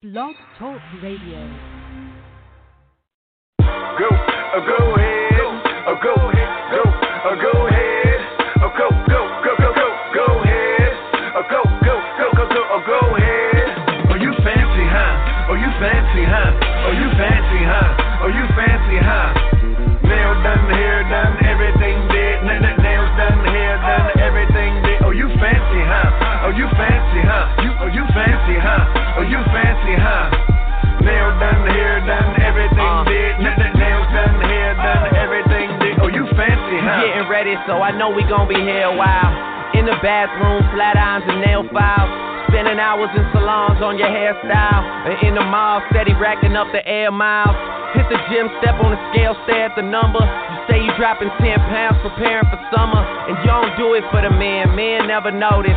Blog Talk Radio. Go, uh, go ahead, uh, go ahead, go, uh, go ahead, uh, go, go, go, go, go, go ahead, uh, go, go, go, go, go, uh, go ahead. Oh, you fancy, huh? Oh, you fancy, huh? Oh, you fancy, huh? Oh, you fancy, huh? Nail done, hair done, everything did. N- n- nails done, hair done, everything did. Oh, you fancy, huh? Oh, you fancy, huh? You, oh, you fancy, huh? Oh, you fancy, huh? Nail done, hair done, everything uh. did. N- n- nails done, hair done, everything did. Oh, you fancy, huh? getting ready, so I know we gon' be here a while. In the bathroom, flat irons and nail files. Spending hours in salons on your hairstyle. And in the mall, steady racking up the air miles. Hit the gym, step on the scale, stare at the number. You say you dropping 10 pounds, preparing for summer. And you don't do it for the men, men never notice.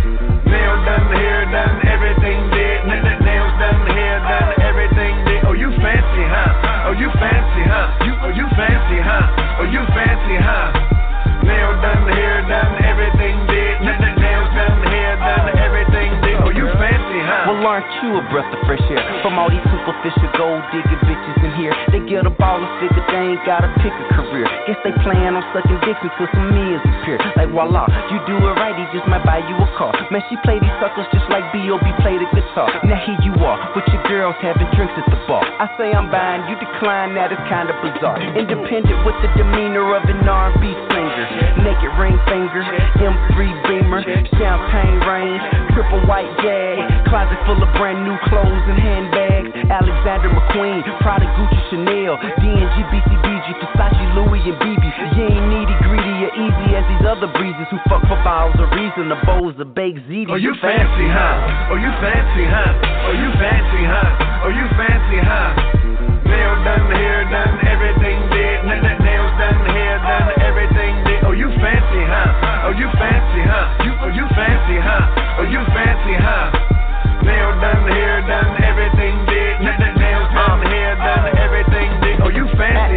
Nail done, hair done, everything did. Nails done, hair done, everything did. Oh, you fancy, huh? Oh, you fancy, huh? Oh, you fancy, huh? Oh, you fancy, huh? Done, hair done, everything did. Nails done, hair done, everything did. Oh, you fancy, huh? Well, aren't you a breath of fresh air from all these superficial gold digging bitches here? They get a ball and figure they ain't gotta pick a career. Guess they plan on sucking dicks until some meals appear. Like voila, you do it right, he just might buy you a car. Man, she play these suckers just like B.O.B. play the guitar. Now here you are, with your girls having drinks at the bar. I say I'm buying, you decline, that is kinda bizarre. Independent with the demeanor of an R&B singer. Naked ring finger, M3 Beamer, champagne rain, triple white jag, closet full of brand new clothes and handbags. Alexander McQueen, Prada, Gucci, Chanel, D&G, BCBG, Versace, Louis, and BB. You ain't needy, greedy, or easy as these other breezes who fuck for bottles of reason, the bowls of baked ziti. Oh, you fancy, huh? Oh, you fancy, huh? Oh, you fancy, huh? Oh, you fancy, huh? Nail done, hair done, everything did. Nails done, hair done, everything did. Oh, you fancy, huh? Oh, you fancy, huh? You, oh, you fancy, huh? Oh, you fancy, huh? Nail done, hair done,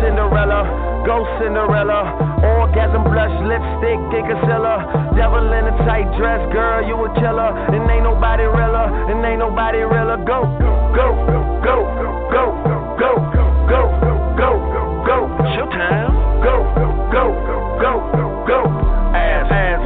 Cinderella, go Cinderella. Orgasm blush, lipstick, Gigasilla. Devil in a tight dress, girl, you a killer. And ain't nobody realer, and ain't nobody realer. Go, go, go, go, go, go, go, go, go. Showtime. Go, go, go, go.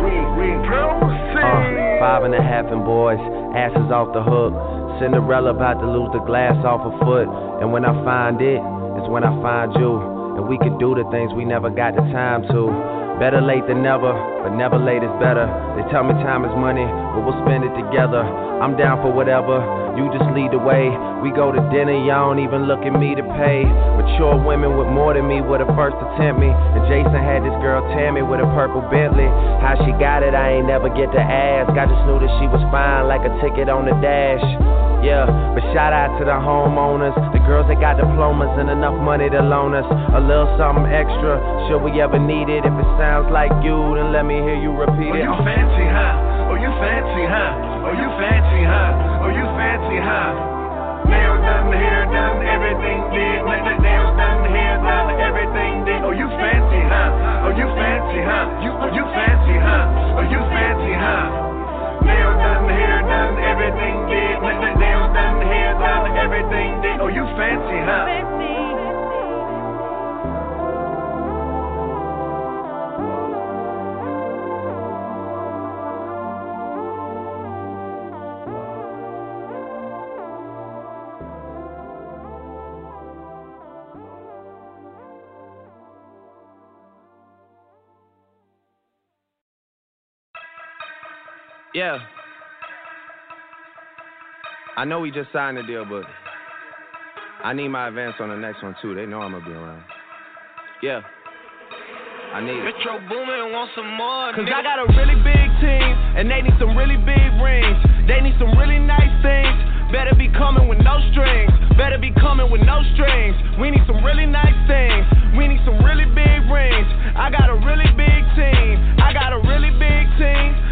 We, we proceed. Uh, five and a half and boys, asses off the hook. Cinderella about to lose the glass off her foot. And when I find it, when I find you. And we can do the things we never got the time to. Better late than never, but never late is better. They tell me time is money, but we'll spend it together. I'm down for whatever, you just lead the way. We go to dinner, y'all don't even look at me to pay. Mature women with more than me were the first to tempt me. And Jason had this girl Tammy with a purple Bentley. How she got it, I ain't never get to ask. I just knew that she was fine, like a ticket on the dash. Yeah, but shout out to the homeowners, the girls that got diplomas and enough money to loan us a little something extra. Should we ever need it? If it sounds like you, then let me hear you repeat oh, it. Oh, you fancy, huh? Oh, you fancy, huh? Oh, you fancy, huh? Oh, you fancy, huh? Nails done, hair done, everything did. Nails done, hair done, everything did. Oh, you fancy, huh? Oh, you fancy, huh? You, oh, you fancy, huh? Oh, you fancy, huh? Done, hair done, everything did. Done, hair done, everything did. Oh, you fancy, huh? Yeah. I know we just signed the deal, but I need my advance on the next one too. They know I'm gonna be around. Yeah. I need it. Metro Boomin want some more. Cause I got a really big team, and they need some really big rings. They need some really nice things. Better be coming with no strings. Better be coming with no strings. We need some really nice things. We need some really big rings. I got a really big team. I got a really big team.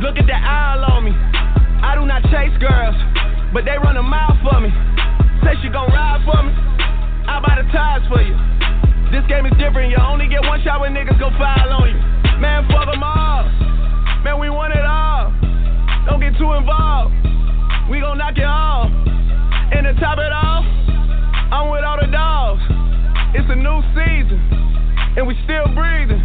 Look at the owl on me. I do not chase girls, but they run a mile for me. Say she gon' ride for me. I buy the tires for you. This game is different. You only get one shot when niggas go foul on you. Man, fuck them all. Man, we want it all. Don't get too involved. We gon' knock it off. And to top it off, I'm with all the dogs. It's a new season, and we still breathing.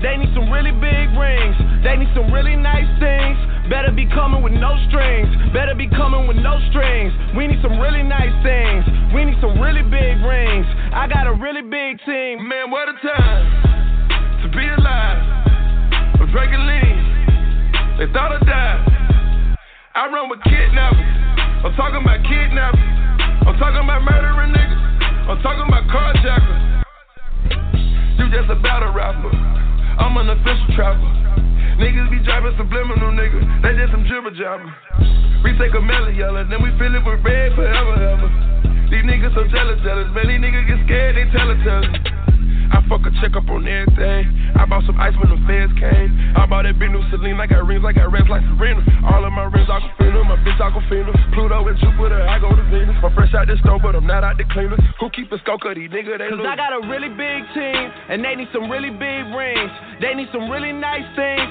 They need some really big rings. They need some really nice things. Better be coming with no strings. Better be coming with no strings. We need some really nice things. We need some really big rings. I got a really big team. Man, what a time to be alive. I'm drinking lean. They thought I died. I run with kidnappers. I'm talking about kidnappers. I'm talking about murdering niggas. I'm talking about carjackers. You just a battle rapper. I'm an official trapper. Niggas be driving subliminal niggas. They did some jibber jabber. We take a melon yellow, then we fill it with red forever, ever. These niggas so jealous, jealous. Man, these niggas get scared, they tell it, tell it. I fuck a check up on everything. I bought some ice when the feds came. I bought that big new Celine. I got rings, I got reds like Serena. All of my rings Aquafina, my bitch Aquafina. Pluto and Jupiter, I go to Venus. I'm fresh out the stove, but I'm not out the cleaner. Who keep a scope of these niggas? They Cause lose. I got a really big team, and they need some really big rings. They need some really nice things.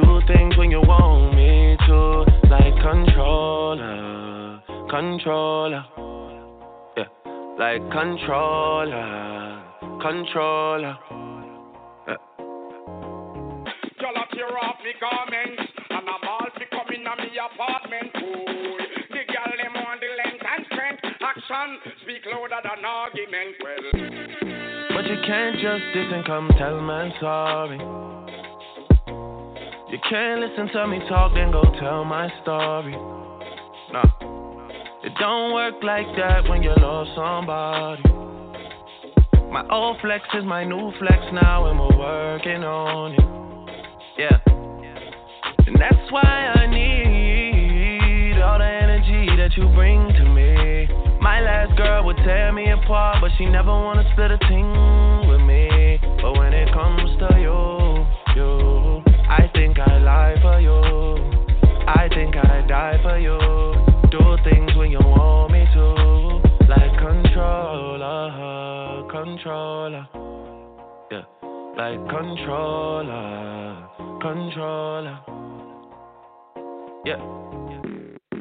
Do things when you want me to like controller, controller. Yeah, like controller, controller. Yeah. Y'all up tear off me garments, and I'm all fi coming to me apartment. Boy, the girl them on the length and strength. Action speak louder than argument. Well, but you can't just diss and come tell man sorry. You can't listen to me talk, then go tell my story. Nah, it don't work like that when you love somebody. My old flex is my new flex now, and we're working on it. Yeah, and that's why I need all the energy that you bring to me. My last girl would tear me apart, but she never wanna split a thing with me. But when it comes to you, you. I for you. I think I die for you. Do things when you want me to. Like controller, controller. Yeah, like controller, controller. Yeah.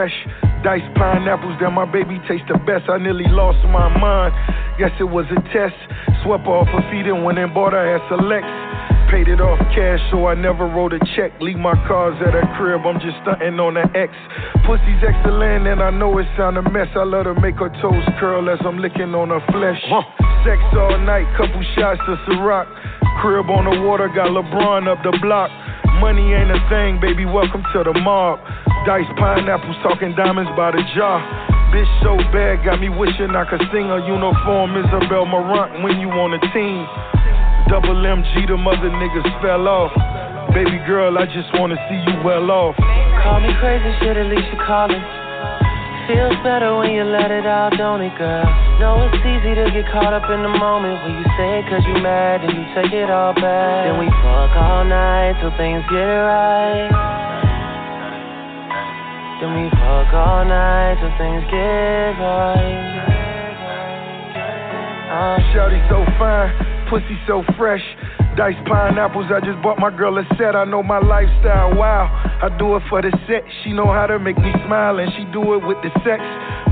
Fresh. Diced pineapples that my baby taste the best. I nearly lost my mind. Guess it was a test. Swept off her feet and went and bought her a Lex. Paid it off cash, so I never wrote a check. Leave my cars at her crib, I'm just stunting on the X. Pussy's excellent, and I know it sound a mess. I let her make her toes curl as I'm licking on her flesh. Huh. Sex all night, couple shots of Ciroc. Crib on the water, got LeBron up the block. Money ain't a thing, baby, welcome to the mob. Diced pineapples, talking diamonds by the jar. Bitch so bad, got me wishing I could sing a uniform Isabel Marant when you on the team. Double MG, the mother niggas fell off. Baby girl, I just wanna see you well off. Call me crazy, shit, at least you calling. Feels better when you let it out, don't it, girl? Know it's easy to get caught up in the moment when you say it cause you mad and you take it all back. Then we fuck all night till things get right. Then we fuck all night till things get right. Uh, Shawty so fine, pussy so fresh. Diced pineapples, I just bought my girl a set. I know my lifestyle, wow. I do it for the set. She know how to make me smile, and she do it with the sex.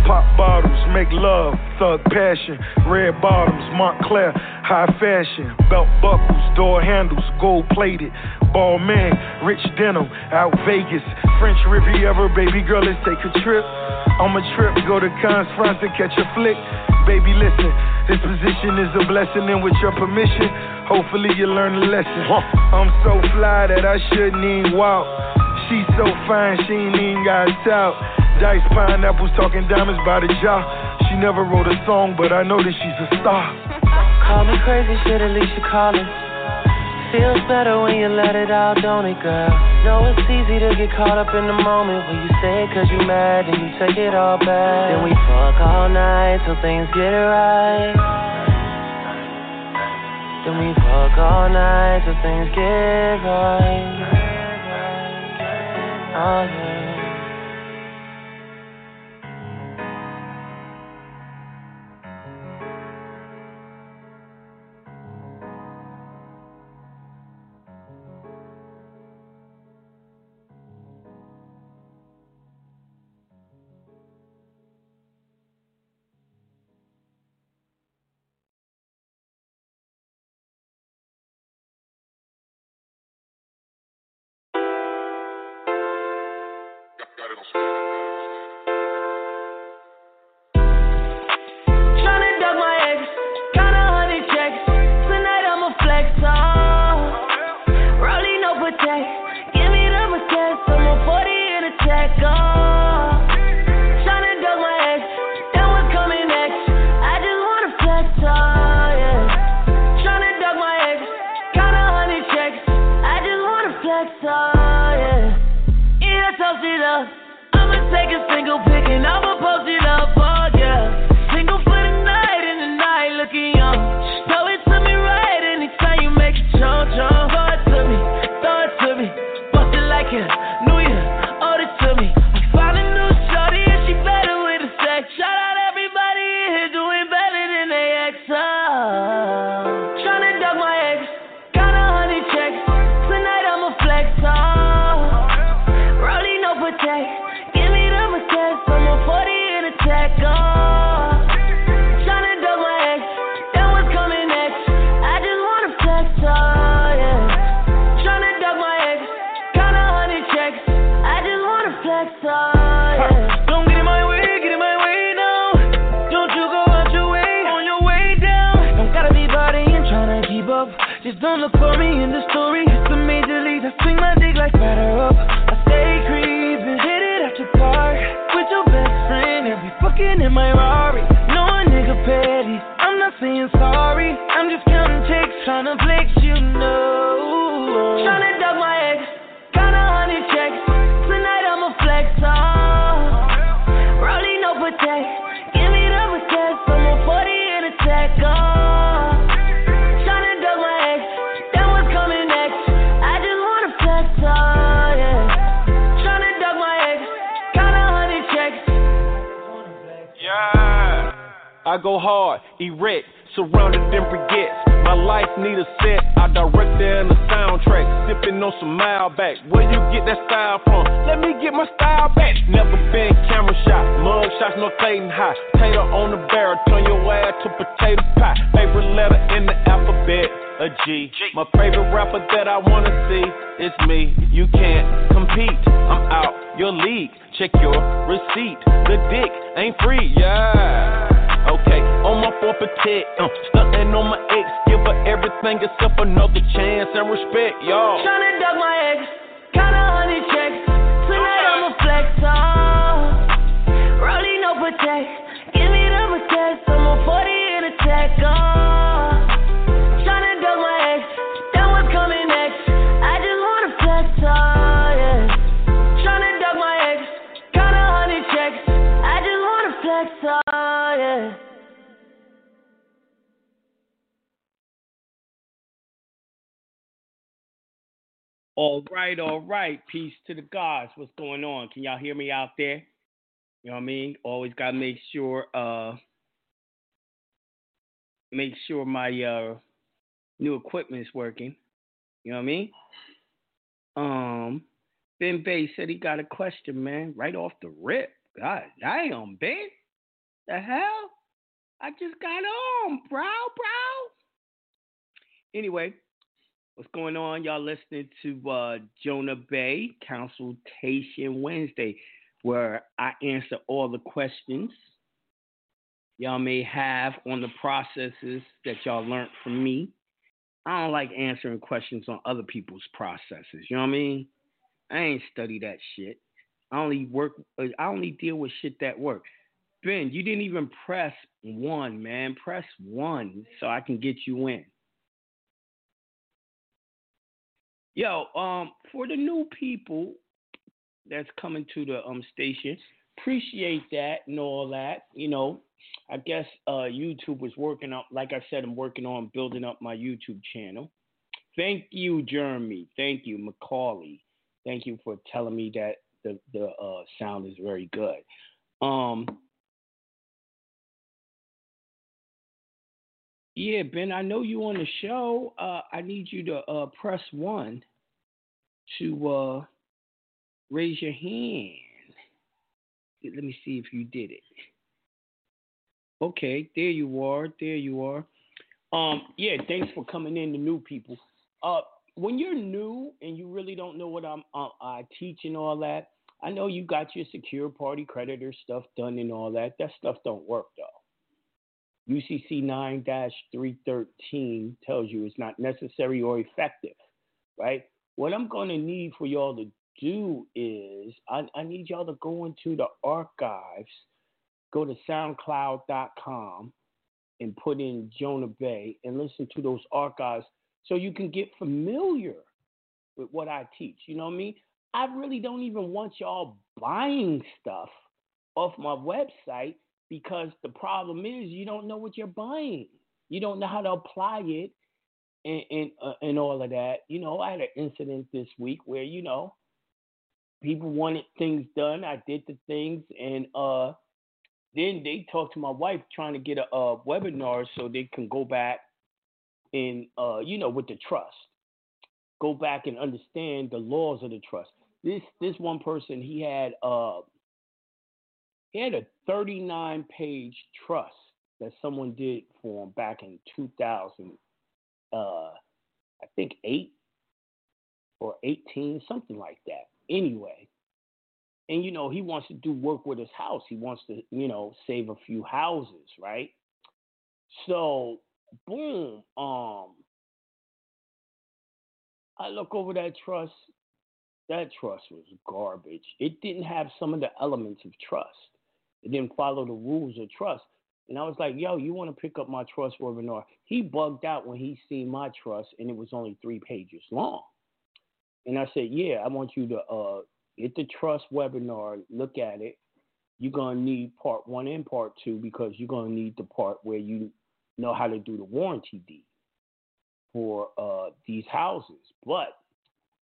Pop bottles, make love, thug passion. Red bottoms, Moncler, high fashion. Belt buckles, door handles, gold plated. Ball man, rich denim, out Vegas. French Riviera, baby girl, let's take a trip. On my trip, go to Cannes, France, and catch a flick. Baby, listen, this position is a blessing, and with your permission, hopefully you learn a lesson. I'm so fly that I shouldn't even walk. She so fine, she ain't even got out. Dice pineapples talking diamonds by the jar. She never wrote a song, but I know that she's a star. Call me crazy, shit, Alicia Collins. Feels better when you let it out, don't it, girl? Know it's easy to get caught up in the moment when you say it cause you mad and you take it all back. Then we fuck all night till things get right. Then we fuck all night till things get right. Oh, yeah. That I wanna see is me. You can't compete, I'm out your league. Check your receipt. The dick ain't free, yeah. Okay, on my four protect, uh, stunting on my ex, give her everything except another chance and respect, y'all. Tryna duck my ex, kinda honey checks. Tonight I'ma flex on. Rolling no protect. Give me the protect. I'm a 40 in a tech on. All right, all right. Peace to the gods. What's going on? Can y'all hear me out there? You know what I mean? Always gotta make sure uh make sure my uh new equipment is working. You know what I mean? Um Ben Bay said he got a question, man, right off the rip. God damn, Ben. The hell? I just got on, bro, bro. Anyway, what's going on? Y'all listening to uh, Jonah Bey Consultation Wednesday, where I answer all the questions y'all may have on the processes that y'all learned from me. I don't like answering questions on other people's processes. You know what I mean? I ain't study that shit. I only work. I only deal with shit that work. Ben, you didn't even press one, man. Press one so I can get you in. Yo, um, for the new people that's coming to the um station, appreciate that and all that. You know, I guess uh YouTube was working up. Like I said, I'm working on building up my YouTube channel. Thank you, Jeremy. Thank you, Macaulay. Thank you for telling me that the the uh, sound is very good. Um, yeah, Ben, I know you on the show. Uh, I need you to uh, press one to uh, raise your hand. Let me see if you did it. Okay, there you are. There you are. Um, yeah, thanks for coming in, the new people. Uh, when you're new and you really don't know what I'm uh, I teach and all that, I know you got your secure party creditor stuff done and all that. That stuff don't work though. UCC 9 313 tells you it's not necessary or effective, right? What I'm going to need for y'all to do is I, I need y'all to go into the archives, go to soundcloud.com and put in Jonah Bey and listen to those archives so you can get familiar with what I teach. You know what I mean? I really don't even want y'all buying stuff off my website because the problem is you don't know what you're buying. You don't know how to apply it and and, uh, and all of that. You know, I had an incident this week where you know people wanted things done. I did the things, and uh, then they talked to my wife trying to get a, a webinar so they can go back and uh, you know with the trust, go back and understand the laws of the trust this this one person he had uh he had a 39 page trust that someone did for him back in 2000 uh i think 8 or 18 something like that anyway and you know he wants to do work with his house he wants to you know save a few houses right so boom um i look over that trust that trust was garbage. It didn't have some of the elements of trust. It didn't follow the rules of trust. And I was like, yo, you want to pick up my trust webinar? He bugged out when he seen my trust and it was only three pages long. And I said, yeah, I want you to uh, get the trust webinar, look at it. You're going to need part one and part two because you're going to need the part where you know how to do the warranty deed for uh, these houses. But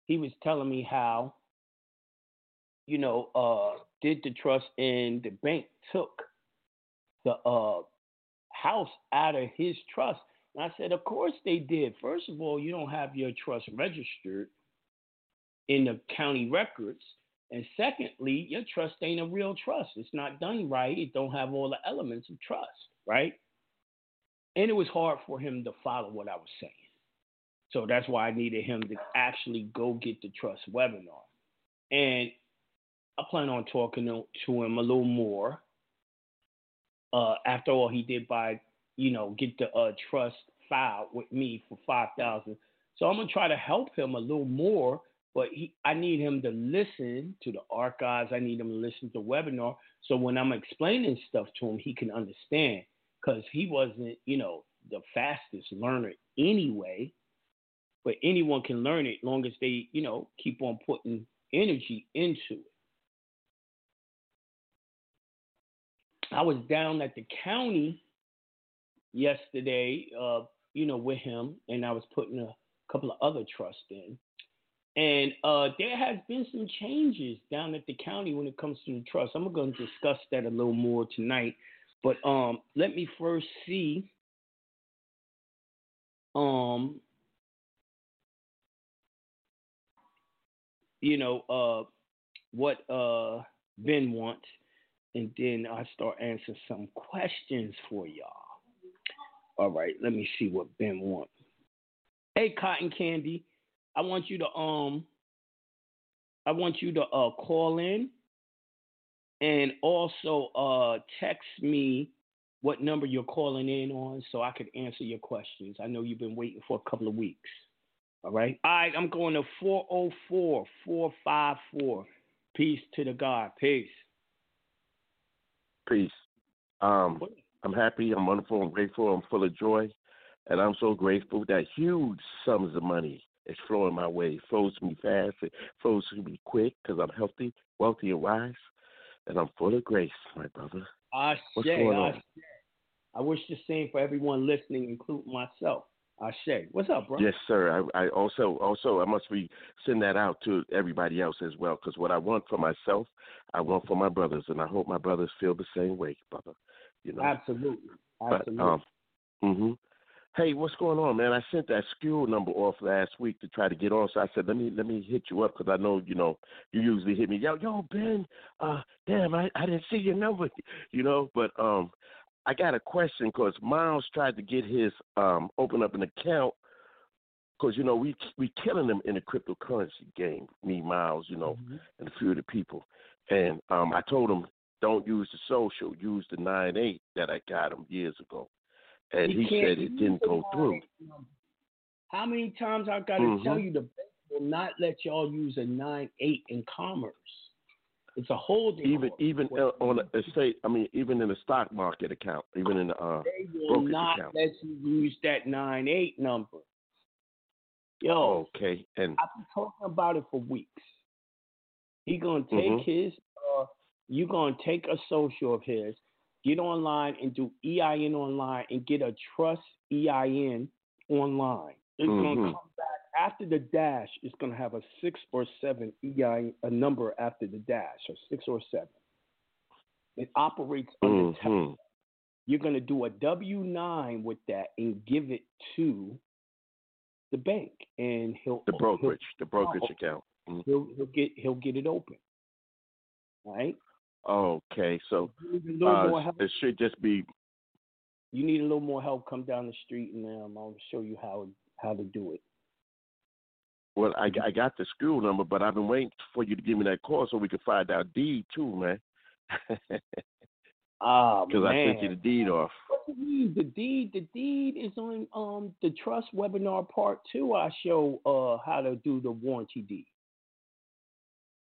he was telling me how, you know, uh, did the trust and the bank took the uh, house out of his trust. And I said, of course they did. First of all, you don't have your trust registered in the county records. And secondly, your trust ain't a real trust. It's not done right. It don't have all the elements of trust, right? And it was hard for him to follow what I was saying. So that's why I needed him to actually go get the trust webinar. And I plan on talking to, him a little more. Uh, after all, he did buy, you know, get the uh, trust filed with me for five thousand. So I'm gonna try to help him a little more, but he, I need him to listen to the archives. I need him to listen to the webinar. So when I'm explaining stuff to him, he can understand. Because he wasn't, you know, the fastest learner anyway but anyone can learn it as long as they, you know, keep on putting energy into it. I was down at the county yesterday, uh, you know, with him, and I was putting a couple of other trusts in. And uh, there has been some changes down at the county when it comes to the trust. I'm going to discuss that a little more tonight. But um, let me first see um, you know, uh, what uh Ben wants, and then I start answering some questions for y'all. All right, let me see what Ben wants. Hey, Cotton Candy, I want you to um, I want you to uh call in, and also uh text me what number you're calling in on so I could answer your questions. I know you've been waiting for a couple of weeks. All right. All right, I'm going to 404 454. Peace to the God. Peace. Peace. Um, I'm happy. I'm wonderful. I'm grateful. I'm full of joy. And I'm so grateful that huge sums of money is flowing my way. It flows to me fast. It flows to me quick because I'm healthy, wealthy, and wise. And I'm full of grace, my brother. I What's say, going I on? say. I wish the same for everyone listening, including myself. I say, what's up, bro? Yes, sir. I, I also also I must be send that out to everybody else as well because what I want for myself, I want for my brothers, and I hope my brothers feel the same way, brother. You know. Absolutely. But Absolutely. um, hmm Hey, what's going on, man? I sent that school number off last week to try to get on, so I said let me let me hit you up because I know you know you usually hit me. Yo, yo, Ben. Uh, damn, I I didn't see your number, you know. But um, I got a question because Miles tried to get his um open up an account because you know we we killing them in the cryptocurrency game. Me, Miles, you know, and a few of the people. And um, I told him don't use the social, use the nine eight that I got him years ago. And You he said it didn't go through. How many times I got to Mhm. tell you the bank will not let y'all use a nine eight in commerce? It's a holding. Even even uh, on a estate, I mean, even in a stock market account, even in the uh, They will not account. let you use that nine eight number. Yo, Okay, and I've been talking about it for weeks. He gonna take Mhm. his uh you gonna take a social of his, get online and do EIN online and get a trust EIN online. It's Mhm. gonna come after the dash, it's gonna have a six or seven EIN a number after the dash, or six or seven. It operates under tax. Mhm. You're gonna do a W nine with that and give it to the bank and he'll the he'll- brokerage, the brokerage Oh. account. Mhm. he'll he'll get he'll get it open. right? Okay, so You need a little uh, it should just be You need a little more help. Come down the street and um, I'll show you how how to do it. Well. I, I got the school number, but I've been waiting for you to give me that call so we can find out deed too, man. Ah Because I sent you the deed off. You mean? The deed the deed is on um the trust webinar part two. I show uh how to do the warranty deed.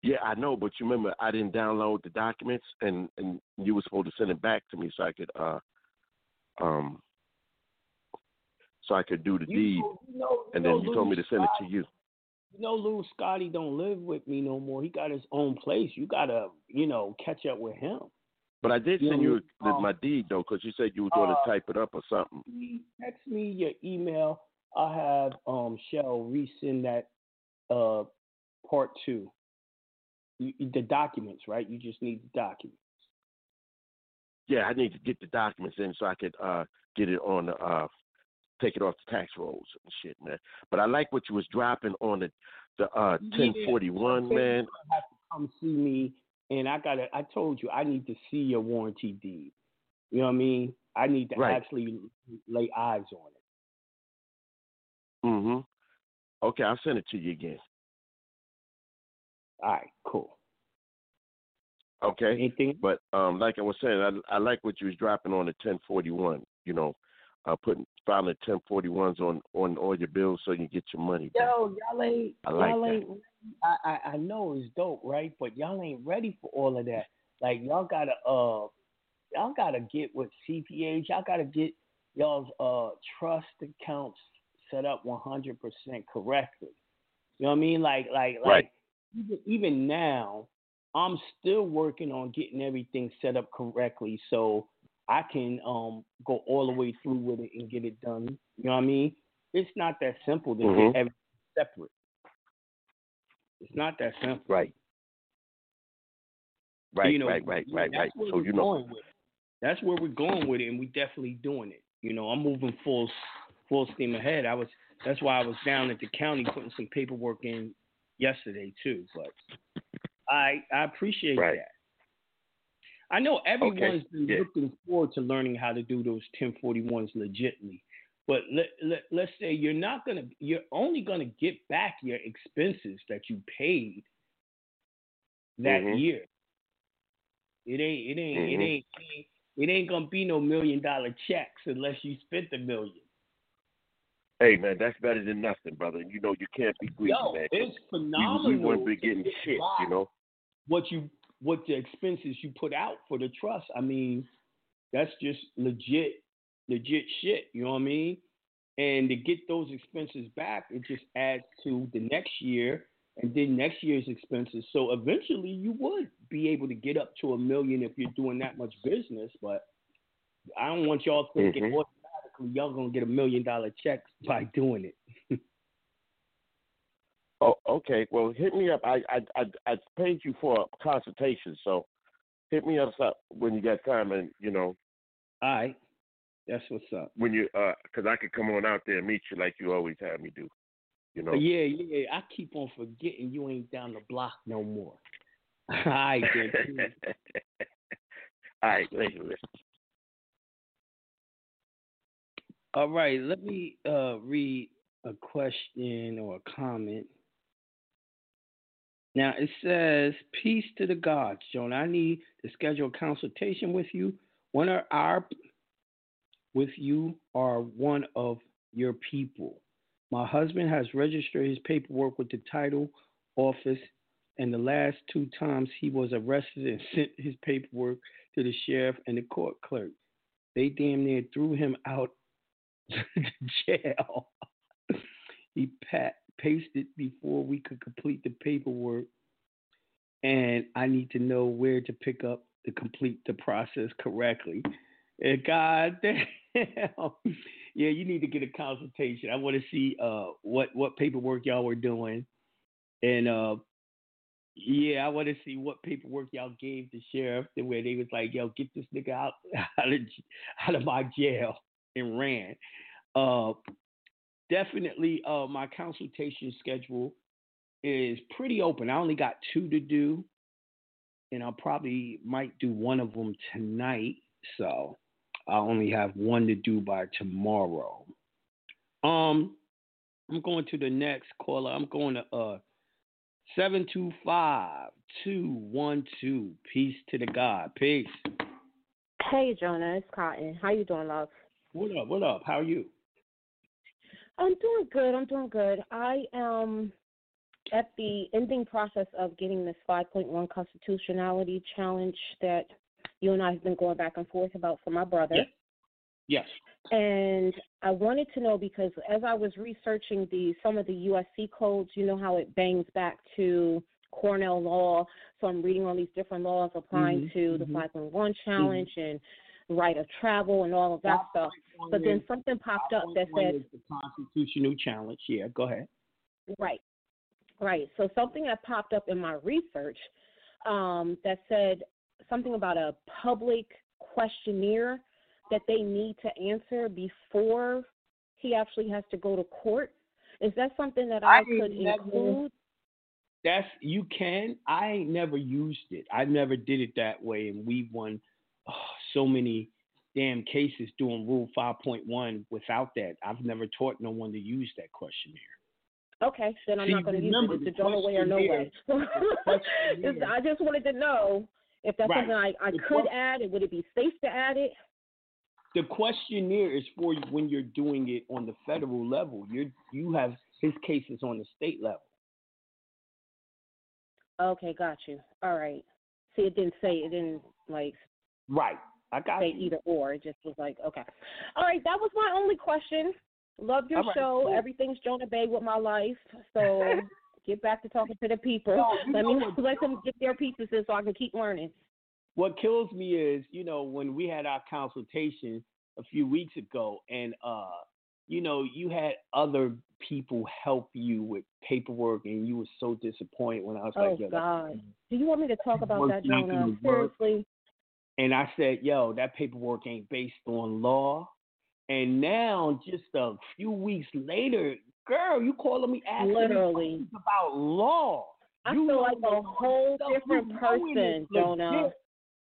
Yeah, I know, but you remember I didn't download the documents, and and you were supposed to send it back to me so I could uh um so I could do the You deed, know, you know, and then you told me to send it to you. You know, Lou Scotty don't live with me no more. He got his own place. You gotta, you know, catch up with him. But I did You send you um, my deed though, because you said you were going to uh, type it up or something. text me your email. I'll have um Shell resend that uh part two. You, the documents, right? You just need the documents. Yeah, I need to get the documents in so I could uh get it on the uh take it off the tax rolls and shit, man. But I like what you was dropping on the the uh ten forty one, man. Have to come see me, and I gotta. I told you I need to see your warranty deed. You know what I mean? I need to Right. actually lay eyes on it. Mhm. Okay, I'll send it to you again. All right, cool. Okay. Anything? But um, like I was saying, I I like what you was dropping on the ten forty one. You know, uh, putting filing ten forty ones on on all your bills so you get your money. back. Yo, y'all ain't. I like y'all ain't. I, I I know it's dope, right? But y'all ain't ready for all of that. Like y'all gotta uh, y'all gotta get with CPAs. Y'all gotta get y'all's uh trust accounts set up one hundred percent correctly. You know what I mean? Like like like Right. even even now, I'm still working on getting everything set up correctly so I can um go all the way through with it and get it done. You know what I mean? It's not that simple to Mhm. get everything separate. It's not that simple. Right. Right, You know, right, right, right, right. So you know, going with it. That's where we're going with it, and we're definitely doing it. You know, I'm moving full full steam ahead. I was that's why I was down at the county putting some paperwork in yesterday too, but I I appreciate Right. that. I know everyone's been yeah. looking forward to learning how to do those 1041s legitly. But let, let, let's say you're not going to, you're only going to get back your expenses that you paid that Mhm. year. It ain't, it ain't, Mhm. it ain't, it ain't, to be no million dollar checks unless you spent the million. Hey man, that's better than nothing, brother. You know you can't be greedy, Yo, man. it's We, phenomenal. we wouldn't be getting shit, you know. what you what the expenses you put out for the trust. I mean, that's just legit, legit shit. You know what I mean? And to get those expenses back, it just adds to the next year and then next year's expenses. So eventually, you would be able to get up to a million if you're doing that much business. But I don't want y'all thinking Mhm. automatically y'all gonna get a million dollar checks by doing it. Oh, okay. Well, hit me up. I I I, I paid you for a consultation, so hit me up when you got time, and you know All right, that's what's up. when you uh, cause I could come on out there and meet you like you always have me do. You know. Yeah, yeah. I keep on forgetting you ain't down the block no more. All right, then. All right, later. listen. All right, let me uh, read a question or a comment. Now it says, "Peace to the gods, Jonah. I need to schedule a consultation with you. One of our with you are one of your people. My husband has registered his paperwork with the title office, and the last two times he was arrested and sent his paperwork to the sheriff and the court clerk. They damn near threw him out to jail. he pat, pasted before we could complete the paperwork, and I need to know where to pick up to complete the process correctly. And God damn, yeah, you need to get a consultation. I want to see uh what what paperwork y'all were doing, and uh yeah, I want to see what paperwork y'all gave the sheriff, and where they was like, "Yo, get this nigga out out of out of my jail," and ran. Uh, definitely, uh, my consultation schedule is pretty open. I only got two to do, and I probably might do one of them tonight. So I only have one to do by tomorrow. Um, I'm going to the next caller. I'm going to uh seven two five two one two. Peace to the God. Peace. Hey Jonah, it's Cotton. How you doing, love? What up? What up? How are you? I'm doing good. I'm doing good. I am at the ending process of getting this 5.1 constitutionality challenge that you and I have been going back and forth about for my brother. Yes. Yes. And I wanted to know because as I was researching the some of the USC codes, you know how it bangs back to Cornell law. So I'm reading all these different laws applying Mhm, to the mhm. 5.1 challenge and right of travel and all of that stuff. But then something popped up that said the constitutional challenge. Yeah, go ahead. Right. Right. So something that popped up in my research um, that said something about a public questionnaire that they need to answer before he actually has to go to court. Is that something that I, I could never- include? That's you can. I ain't never used it. I never did it that way, and we won oh, so many damn cases doing Rule 5.1 without that. I've never taught no one to use that questionnaire. Okay, then I'm See, not going to use it. It's a Jonah way or no way. I just wanted to know if that's Right. something I, I The could que- add, and would it be safe to add it? The questionnaire is for when you're doing it on the federal level. You you have his cases on the state level. Okay, got you. All right. See, it didn't say it didn't like Right. I got say you. either or. It just was like, okay. All right, that was my only question. Love your right, show. cool. Everything's Jonah Bey with my life. So get back to talking to the people. No, let me what- let them get their pieces in so I can keep learning. what kills me is, you know, when we had our consultation a few weeks ago, and uh, you know, you had other people help you with paperwork, and you were so disappointed when I was Oh like, that's- God. Do you want me to talk about that, Jonah? Seriously. And I said, yo, that paperwork ain't based on law. And now, just a few weeks later, girl, you calling me asking Literally. questions about law. I You feel like a whole different person, Jonah.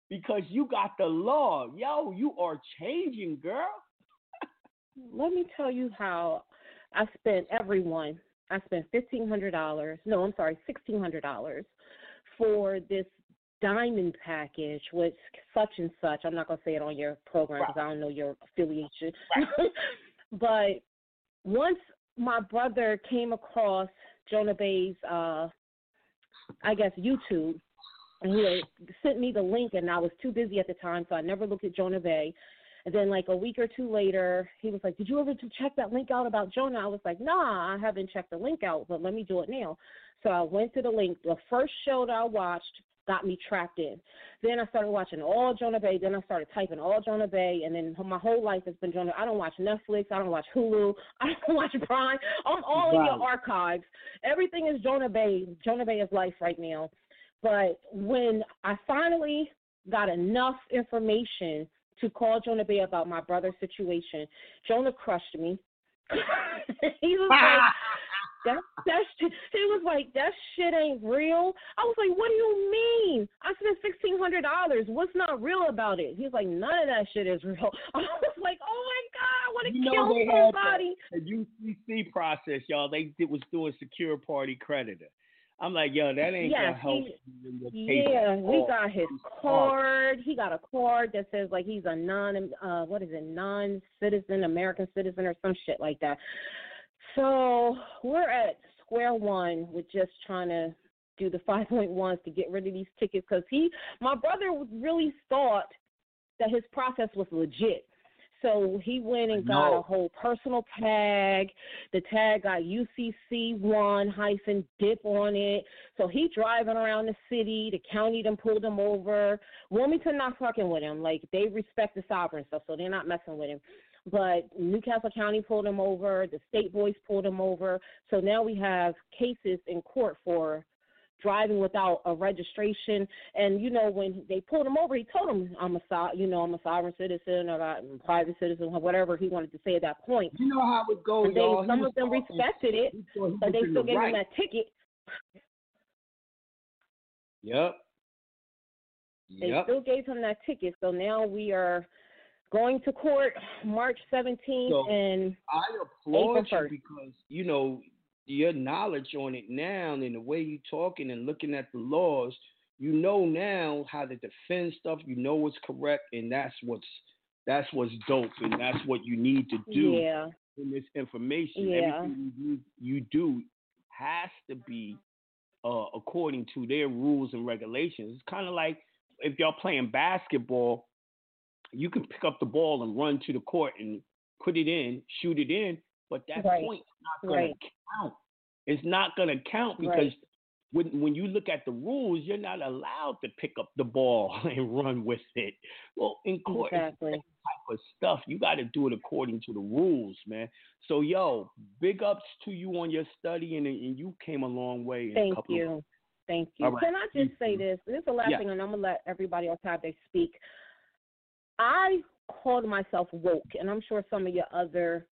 Because you got the law. Yo, you are changing, girl. Let me tell you how I spent everyone. I spent fifteen hundred dollars. No, I'm sorry, sixteen hundred dollars for this diamond package with such and such. I'm not gonna say it on your program because I don't know your affiliation. but once my brother came across Jonah Bey's, uh, I guess YouTube, and he had sent me the link, and I was too busy at the time, so I never looked at Jonah Bey. And then, like a week or two later, he was like, "Did you ever check that link out about Jonah?" I was like, "Nah, I haven't checked the link out, but let me do it now." So I went to the link. The first show that I watched got me trapped in. Then I started watching all Jonah Bey. Then I started typing all Jonah Bey, and then my whole life has been Jonah. I don't watch Netflix. I don't watch Hulu. I don't watch Prime. I'm all in your archives. Everything is Jonah Bey. Jonah Bey is life right now. But when I finally got enough information to call Jonah Bey about my brother's situation, Jonah crushed me. he was like, that that shit, he was like, that shit ain't real. I was like, what do you mean? I spent sixteen hundred dollars. What's not real about it? He's like, none of that shit is real. I was like, oh my god, I want to You kill somebody. the, the UCC process, y'all. They did, was doing secure party creditor. I'm like, yo, that ain't Yes, gonna help he- you in your Yeah, he got his card. He got a card that says like he's a non uh what is it, non citizen, American citizen or some shit like that. So we're at square one with just trying to do the five point ones to get rid of these tickets because he my brother really thought that his process was legit. So he went and got a whole personal tag. The tag got UCC one hyphen dip on it. So he driving around the city. The county done pulled him over. Wilmington not fucking with him. Like they respect the sovereign stuff, so they're not messing with him. But New Castle County pulled him over. The state boys pulled him over. So now we have cases in court for driving without a registration. And you know, when they pulled him over, he told them, "I'm a, so- you know, I'm a sovereign citizen or I'm a private citizen, or whatever he wanted to say at that point." You know how it goes, they, y'all. Some was of them respected it, shit. He thought he but they still the gave him right. that ticket. Yep. They still gave him that ticket. So now we are going to court March 17th, So, and I applaud you because you know your knowledge on it now and the way you're talking and looking at the laws. You know now how to defend stuff. You know what's correct, and that's what's that's what's dope, and that's what you need to do yeah, in this information. Yeah. Everything you, you do has to be uh, according to their rules and regulations. It's kind of like if y'all playing basketball, you can pick up the ball and run to the court and put it in, shoot it in, but that Right. point's not going Right. to count. It's not going to count because Right. when when you look at the rules, you're not allowed to pick up the ball and run with it. Well, in court, exactly. type of stuff. You got to do it according to the rules, man. So, yo, big ups to you on your study, and, and you came a long way. In a Thank couple you. Of, Thank you. Right. Can I just say this? This is the last Yeah. thing, and I'm gonna let everybody else have their speak. I called myself woke, and I'm sure some of your other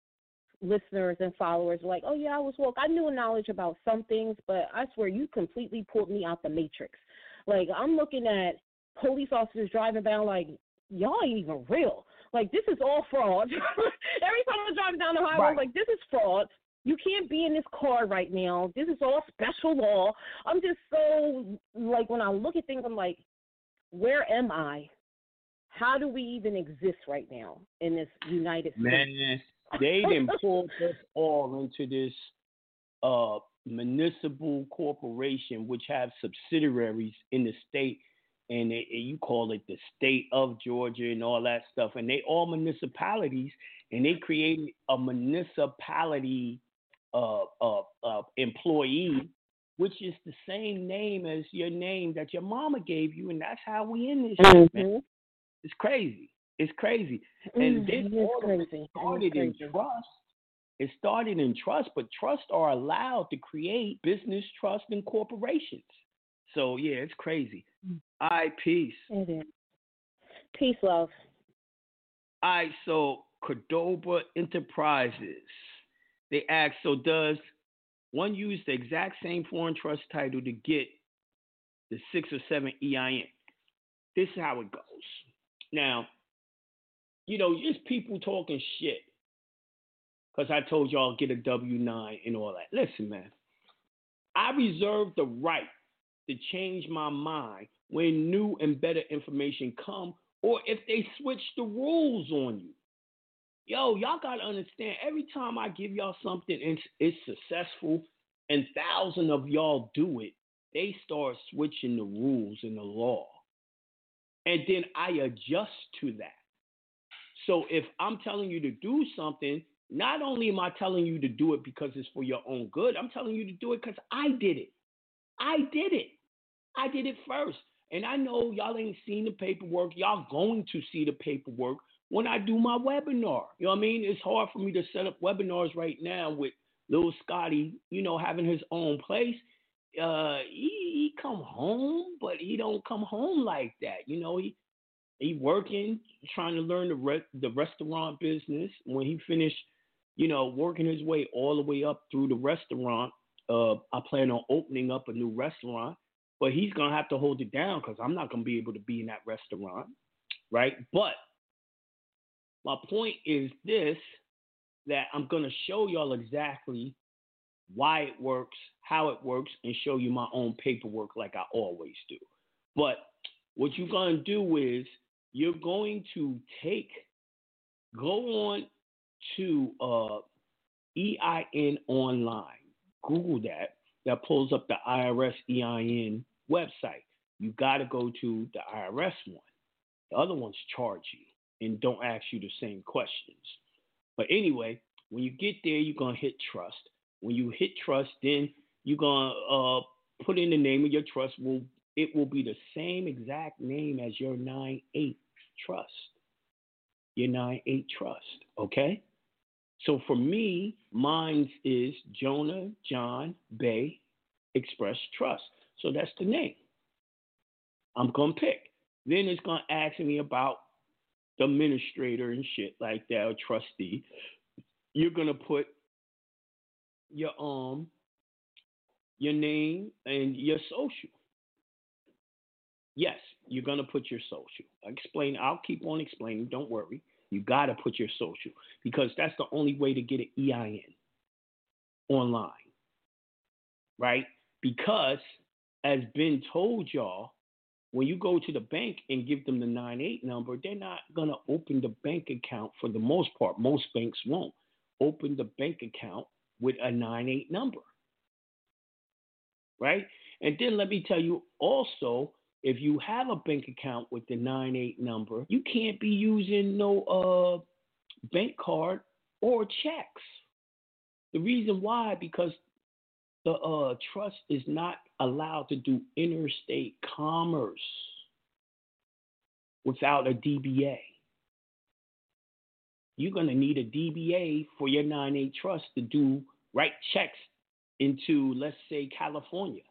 listeners and followers like, "Oh yeah, I was woke. I knew knowledge about some things, but I swear you completely pulled me out the matrix. Like I'm looking at police officers driving down, like y'all ain't even real. Like this is all fraud. Every time I'm driving down the highway, I'm like, this is fraud. You can't be in this car right now. This is all special law. I'm just so like when I look at things, I'm like, where am I? How do we even exist right now in this United States? man, they didn't pull us all into this uh, municipal corporation, which have subsidiaries in the state, and they, and you call it the state of Georgia and all that stuff, and they all municipalities, and they created a municipality uh, uh, uh, employee, which is the same name as your name that your mama gave you, and that's how we in this shit, man. It's crazy. It's crazy. And Mm, this all crazy. Started in trust. It started in trust, but trusts are allowed to create business trust and corporations. So yeah, it's crazy. Mm. All right, peace. It is. Peace, love. All right, so Cordoba Enterprises. they ask, so does one use the exact same foreign trust title to get the six or seven EIN? This is how it goes. Now, you know, just people talking shit. Because I told y'all get a W 9 and all that. Listen, man, I reserve the right to change my mind when new and better information come or if they switch the rules on you. Yo, y'all gotta understand. Every time I give y'all something and it's successful, and thousand of y'all do it, they start switching the rules and the law, and then I adjust to that. So if I'm telling you to do something, not only am I telling you to do it because it's for your own good, I'm telling you to do it because I did it. I did it. I did it first. And I know y'all ain't seen the paperwork. Y'all going to see the paperwork when I do my webinar. You know what I mean? It's hard for me to set up webinars right now with little Scotty, you know, having his own place. Uh, he, he come home, but he don't come home like that. You know, he he working, trying to learn the re- the restaurant business. When he finished, you know, working his way all the way up through the restaurant, uh, I plan on opening up a new restaurant, but he's gonna have to hold it down because I'm not gonna be able to be in that restaurant, right? But my point is this that I'm to show y'all exactly why it works, how it works, and show you my own paperwork like I always do. But what you're going to do is you're going to take, go on to uh, EIN Online, Google that, that pulls up the IRS EIN website. You got to go to the IRS one. The other ones charge you and don't ask you the same questions. But anyway, when you get there, you're gonna hit trust. When you hit trust, then you're gonna uh, put in the name of your trust. Will it will be the same exact name as your nine eight trust. Your nine eight trust. Okay. So for me, mine is Jonah John Bey Express Trust. So that's the name. I'm gonna pick. Then it's gonna ask me about the administrator and shit like that, or trustee, you're gonna put your um your name and your social. Yes, you're gonna put your social. I explain. I'll keep on explaining. Don't worry. You gotta put your social because that's the only way to get an EIN online, right? Because as Ben told y'all, when you go to the bank and give them the 98 number, they're not going to open the bank account for the most part. Most banks won't open the bank account with a 9 8 number. Right? And then let me tell you also, if you have a bank account with the 9 8 number, you can't be using no uh, bank card or checks. The reason why, because the uh, trust is not allowed to do interstate commerce without a DBA. You're going to need a DBA for your 9A trust to do write checks into, let's say, California.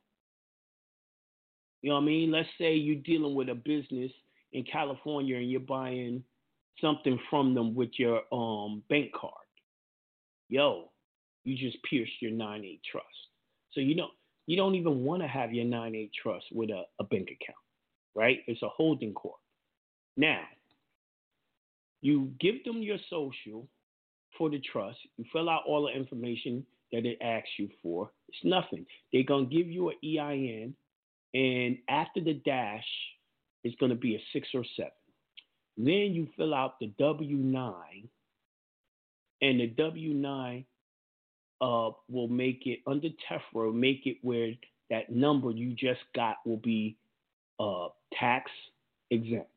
You know what I mean? Let's say you're dealing with a business in California and you're buying something from them with your um, bank card. Yo, you just pierced your 9A trust. So you know you don't even want to have your 9A trust with a, a bank account, right? It's a holding corp. Now, you give them your social for the trust. You fill out all the information that it asks you for. It's nothing. They're going to give you an EIN, and after the dash, it's going to be a six or seven. Then you fill out the W 9, and the W 9 uh, will make it under TEFRA, make it where that number you just got will be uh, tax exempt.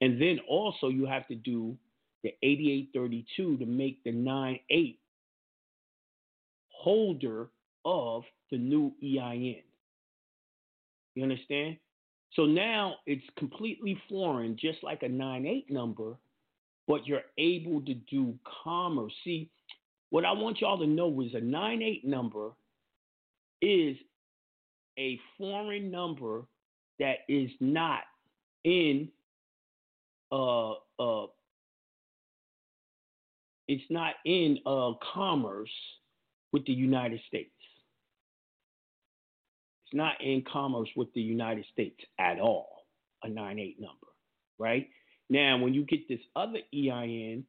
And then also you have to do the 8832 to make the 98 holder of the new EIN. You understand? So now it's completely foreign, just like a 98 number, but you're able to do commerce. See, what I want y'all to know is a 98 number is a foreign number that is not in uh uh it's not in uh commerce with the United States. It's not in commerce with the United States at all, a 98 number, right? Now, when you get this other EIN,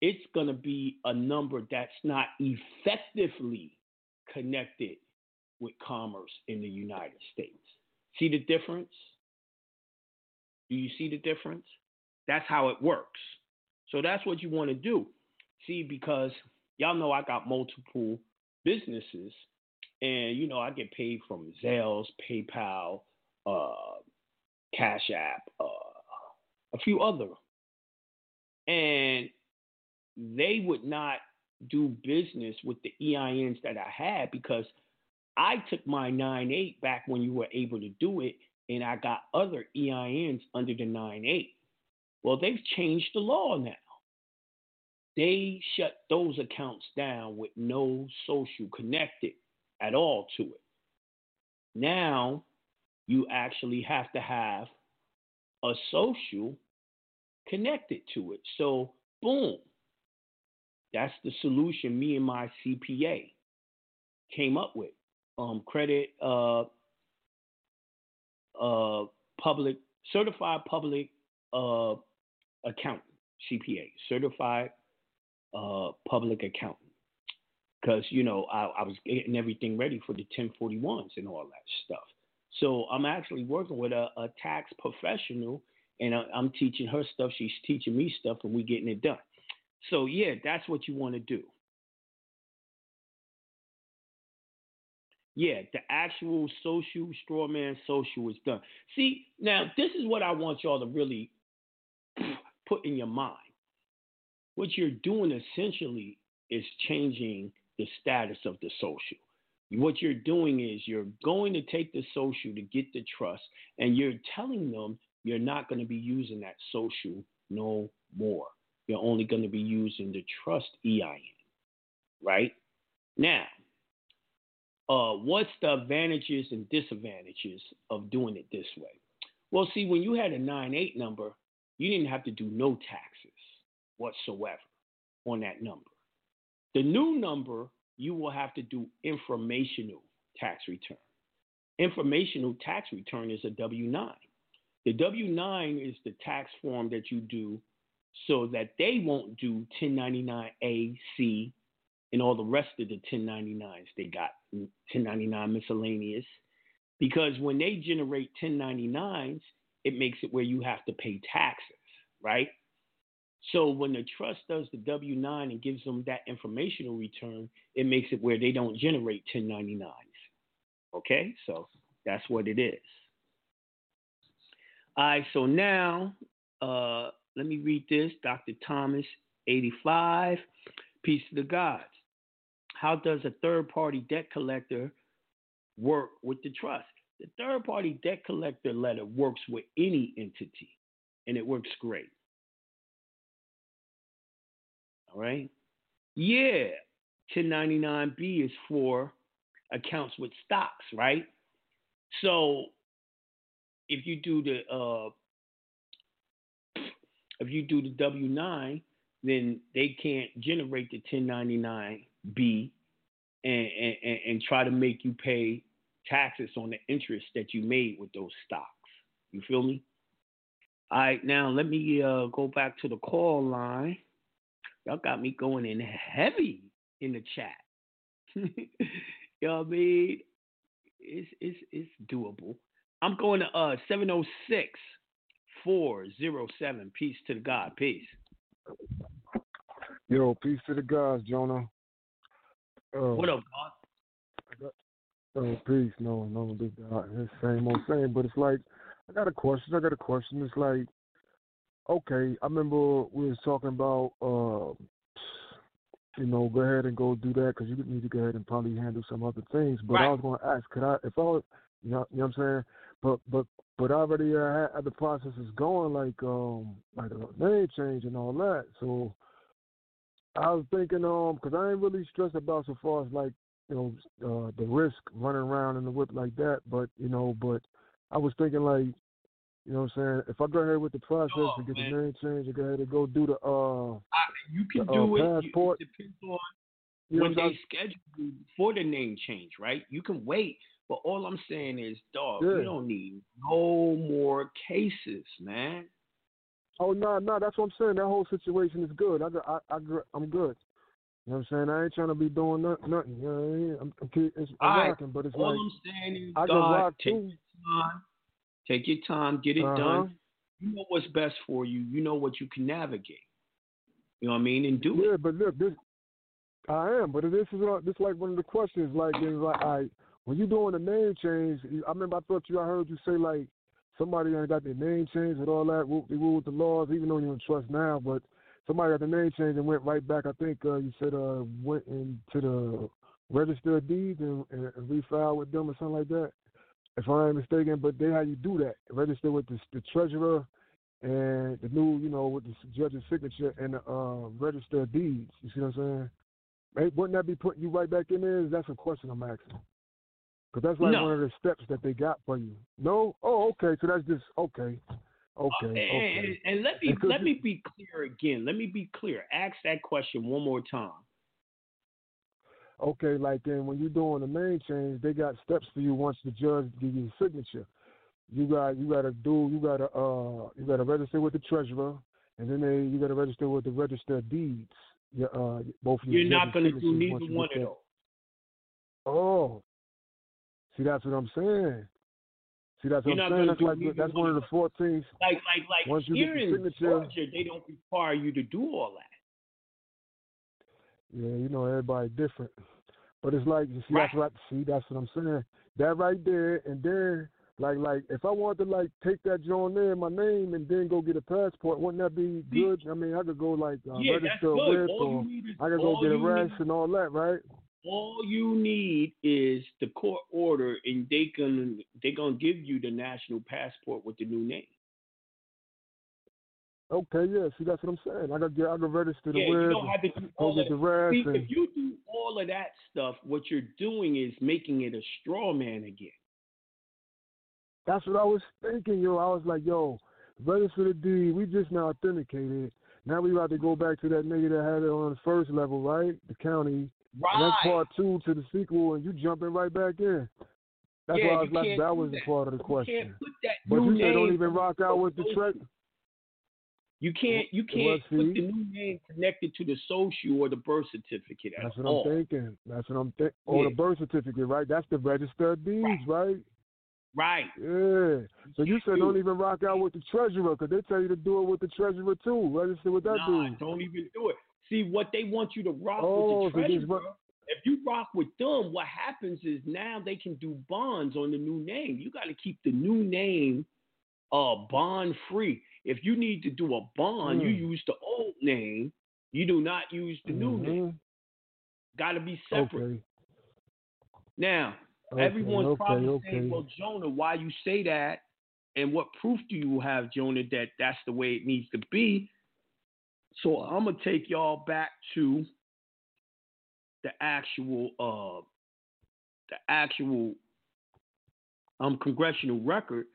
it's going to be a number that's not effectively connected with commerce in the United States. See the difference? Do you see the difference? That's how it works. So that's what you want to do. See, because y'all know I got multiple businesses, and you know I get paid from Zelles, PayPal, uh, Cash App, uh, a few other, and they would not do business with the EINs that I had because I took my 9-8 back when you were able to do it, and I got other EINs under the 9.8. Well, they've changed the law now. They shut those accounts down with no social connected at all to it. Now you actually have to have a social connected to it. So, boom, that's the solution me and my CPA came up with. Um, credit uh, uh, public certified public uh, accountant CPA certified uh, public accountant because you know I, I was getting everything ready for the 1041s and all that stuff. So I'm actually working with a, a tax professional, and I, I'm teaching her stuff. She's teaching me stuff, and we're getting it done. So yeah, that's what you want to do. Yeah, the actual social straw man social is done. See, now this is what I want y'all to really put in your mind. What you're doing essentially is changing the status of the social. What you're doing is you're going to take the social to get the trust, and you're telling them you're not going to be using that social no more. You're only going to be using the trust EIN, right? Now, uh, what's the advantages and disadvantages of doing it this way? Well, see, when you had a 9-8 number, you didn't have to do no taxes whatsoever on that number. The new number, you will have to do informational tax return. Informational tax return is a W 9. The W 9 is the tax form that you do so that they won't do 1099A, C, and all the rest of the 1099s they got, 1099 miscellaneous. Because when they generate 1099s, it makes it where you have to pay taxes, right? So when the trust does the W 9 and gives them that informational return, it makes it where they don't generate 1099s. Okay, so that's what it is. All right, so now uh, let me read this. Dr. Thomas, 85. Peace to the gods. How does a third party debt collector work with the trust? The third party debt collector letter works with any entity, and it works great. All right. Yeah, 1099B is for accounts with stocks, right? So if you do the uh, if you do the W nine, then they can't generate the 1099B and, and, and try to make you pay taxes on the interest that you made with those stocks. You feel me? All right, now let me uh, go back to the call line. Y'all got me going in heavy in the chat. you know what I mean? It's it's it's doable. I'm going to uh 706 407. Peace to the God. Peace. Yo, peace to the gods, Jonah. Uh, what up, God? Oh, peace. No, no, God. It's same old same. But it's like, I got a question. I got a question. It's like, okay, I remember we was talking about, uh, you know, go ahead and go do that because you need to go ahead and probably handle some other things. But right. I was going to ask, could I, if I, was, you know, you know what I'm saying? But but but already uh, had the process is going like um like a name change and all that. So I was thinking um because I ain't really stressed about so far as like you know uh the risk running around in the whip like that. But you know, but I was thinking like you know what I'm saying? If I go ahead with the process Oh, and get man. the name change and go ahead and go do the uh I, you can the, do uh, it. You, it depends on You when they schedule you for the name change, right? You can wait, but all I'm saying is, dog, Yeah. you don't need no more cases, man. Oh no, no, that's what I'm saying. That whole situation is good. I, I, I, I'm good. You know what I'm saying? I ain't trying to be doing nothing. nothing you know what I mean? I'm, I'm, it's, I'm right. rocking, but it's all like I'm saying is, I God, rock take too. your time, take your time, get it Uh-huh. done. You know what's best for you. You know what you can navigate. You know what I mean, and do it. Yeah, but look, this I am, but this is what- this like one of the questions. Like, is like, I when you doing a name change, I remember I thought you, I heard you say like somebody ain't got their name changed and all that. They rule with the laws, even though you don't trust now. But somebody got the name change and went right back. I think uh, you said uh, went into the register of deeds and, and, and refiled with them or something like that. If I ain't mistaken, but they how you do that. Register with the, the treasurer and the new, you know, with the judge's signature and the uh, register of deeds. You see what I'm saying? Hey, wouldn't that be putting you right back in there? That's a question I'm asking. Because that's like No. one of the steps that they got for you. No? Oh, okay. So that's just okay. Okay. And, okay. and, and let me let me be clear again. Let me be clear. Ask that question one more time. Okay, like then when you're doing the name change, they got steps for you once the judge gives you the signature. You got you gotta do you gotta uh you gotta register with the treasurer and then they you gotta register with the register of deeds. Yeah, uh both of your You're not going to do neither one of those. Oh. See that's what I'm saying. See that's what You're I'm not saying. That's like that's one of the four things. Like like like Once you here get the in signature- Georgia, they don't require you to do all that. Yeah, you know everybody different, but it's like you see that's what I, see that's what I'm saying. That right there, and then like like if I wanted to like take that joint there, my name, and then go get a passport, wouldn't that be good? I mean, I could go like uh, Yeah, register good. with, or I could go get a rest and all that, right? All you need is the court order, and they can they gonna give you the national passport with the new name. Okay, yeah. See, that's what I'm saying. I got get I got register the Yeah, you don't have to do all get that. the rest, See, and if you do all of that stuff, what you're doing is making it a straw man again. That's what I was thinking, yo. I was like, yo, register the deed. We just now authenticated. Now we about to go back to that nigga that had it on the first level, right? The county. And that's part two to the sequel, and you jumping right back in. That's Yeah, why I was like, that was that. part of the You question. can't put that But you said don't even rock out with the track. You can't you can't put the new name connected to the social or the birth certificate at That's what all. I'm thinking. That's what I'm thinking. Or Yeah. the birth certificate, right? That's the register of deeds, right? Right. Yeah. So you said don't even rock out with the treasurer, because they tell you to do it with the treasurer too. Register with that Nah, dude. don't even do it. See what they want you to rock Oh, with the so treasurer. If you rock with them, what happens is now they can do bonds on the new name. You got to keep the new name uh bond free. If you need to do a bond, you Mm. use the old name. You do not use the new name. Mhm. Got to be separate. Okay. Now, Okay, everyone's okay, probably saying, "Well, Jonah, why you say that? And what proof do you have, Jonah, that that's the way it needs to be?" So I'm gonna take y'all back to the actual, uh, the actual um congressional record,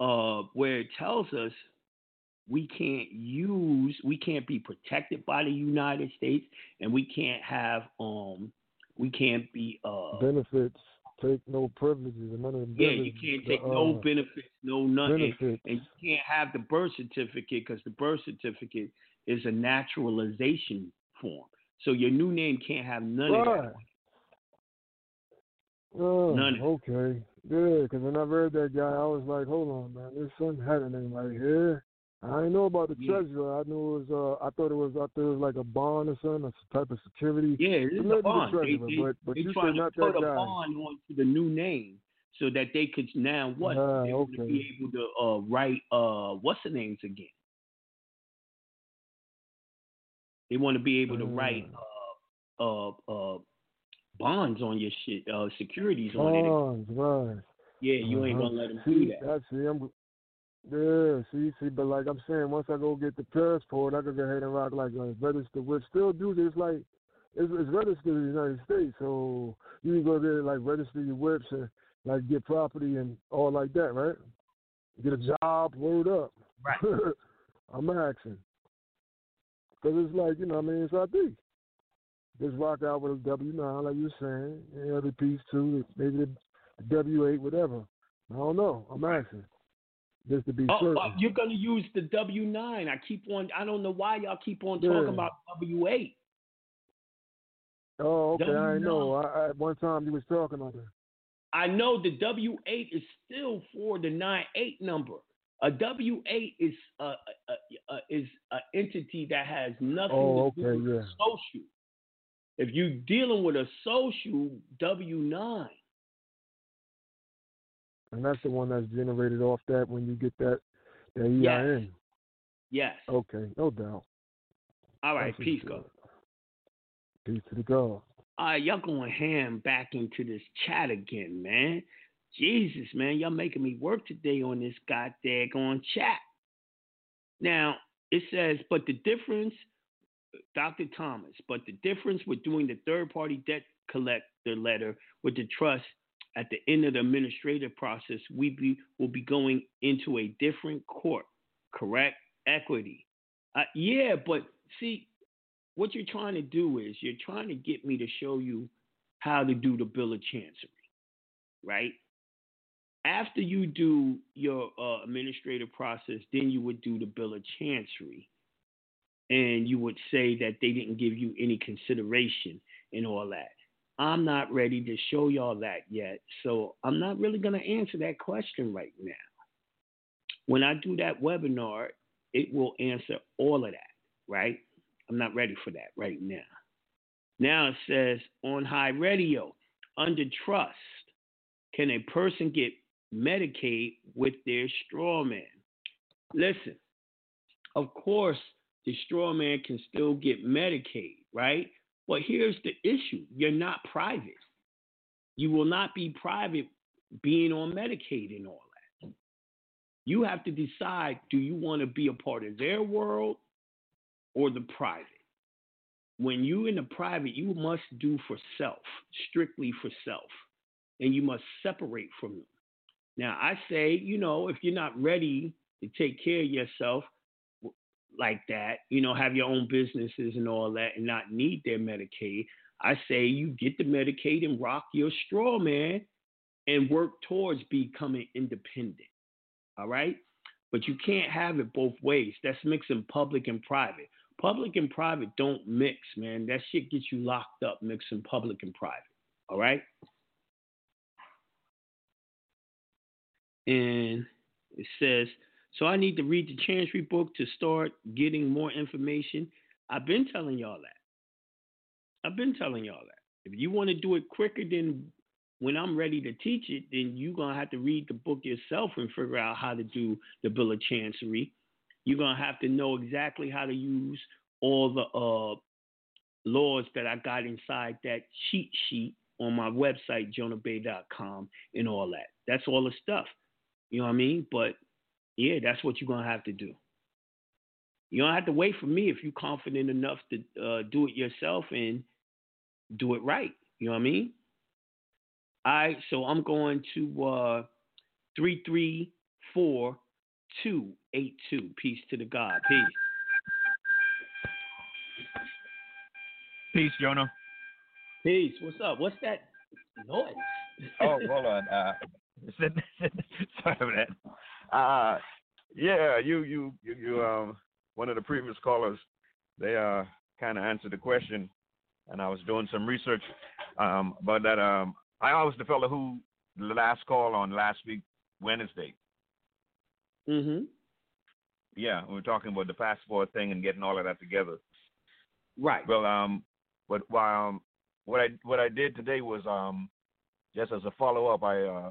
uh, where it tells us we can't use, we can't be protected by the United States, and we can't have, um, we can't be, uh, Benefits. Take no privileges. and None of the yeah, you can't take no uh, benefits, no nothing, benefits. and you can't have the birth certificate because the birth certificate is a naturalization form. So your new name can't have none of that. Oh, None okay. Yeah, because when I read that guy, I was like, hold on, man. This son had a name right here. I didn't know about the Yeah. treasurer. I knew it was. Uh, I thought it was. I thought it was like a bond or something, a type of security. Yeah, it is a bond. The They, treasurer, they, but but they you trying said to not put that a guy. bond onto the new name so that they could now what? Ah, they okay. be able to uh, write uh, what's the names again? They want to be able to write Ah. uh, uh, uh, bonds on your shit, uh, securities on it. Bonds, right. Yeah, you ain't Uh-huh. gonna let them see, do that. That's see, I'm. Yeah, see, see, but like I'm saying, once I go get the passport, I can go ahead and rock like a registered whip. Still do this like it's, it's registered in the United States, so you can go there like register your whips and like get property and all like that, right? Get a job, word up. Right. I'm asking. Cause it's like you know, what I mean, it's ID. just rock out with a W nine, like you were saying. Any other piece too, maybe the, the W eight, whatever. I don't know. I'm asking. Just to be Oh, certain. uh, you're gonna use the W nine. I keep on. I don't know why y'all keep on Yeah. talking about W eight. oh, okay. I W didn't know. I, I, one time you was talking about that. I know the W eight is still for the nine eight number. A W eight is a, a, a, is an entity that has nothing Oh, to do okay, with yeah. social. If you're dealing with a social W nine, And that's the one that's generated off that when you get that that Yes. EIN. yes. Okay, no doubt. All right, That's peace, what's go. Peace to the God. All right, y'all going ham back into this chat again, man. Jesus, man, y'all making me work today on this goddamn chat. Now, it says, but the difference, Dr. Thomas, but the difference with doing the third party debt collector letter with the trust at the end of the administrative process, we be, will be going into a different court, correct? Equity. Uh, yeah, but see, what you're trying to do is you're trying to get me to show you how to do the bill of chancery, right? After you do your uh, administrative process, then you would do the bill of chancery, and you would say that they didn't give you any consideration and all that. I'm not ready to show y'all that yet, so I'm not really going to answer that question right now. When I do that webinar, it will answer all of that, right? I'm not ready for that right now. Now it says on high radio, under trust, can a person get Medicaid with their straw man? Listen, of course, the straw man can still get Medicaid, right? But here's the issue you're not private. You will not be private being on Medicaid and all that. You have to decide do you want to be a part of their world or the private? When you're in the private, you must do for self, strictly for self, and you must separate from them. Now, I say, you know, if you're not ready to take care of yourself like that, you know, have your own businesses and all that, and not need their Medicaid, I say you get the Medicaid and rock your straw, man, and work towards becoming independent. All right? But you can't have it both ways. That's mixing public and private. Public and private don't mix, man. That shit gets you locked up mixing public and private. All right? And it says, so I need to read the Chancery book to start getting more information. I've been telling y'all that. I've been telling y'all that. If you want to do it quicker than when I'm ready to teach it, then you're going to have to read the book yourself and figure out how to do the Bill of Chancery. You're going to have to know exactly how to use all the uh, laws that I got inside that cheat sheet on my website, jonahbey.com, and all that. That's all the stuff. You know what I mean? But yeah, that's what you're going to have to do. You don't have to wait for me if you're confident enough to uh, do it yourself and do it right. You know what I mean? All right, so I'm going to uh, 334 Peace to the God. Peace. Peace, Jonah. Peace. What's up? What's that noise? Oh, hold on. Uh, sorry for that. Uh, yeah, you, you, you, you, um, one of the previous callers, they uh kind of answered the question, and I was doing some research. Um, but that um, I was the fellow who the last call on last week Wednesday. Mm-hmm. Yeah, we were talking about the passport thing and getting all of that together. Right. Well, um, but while um, what I what I did today was um, just as a follow up, I uh,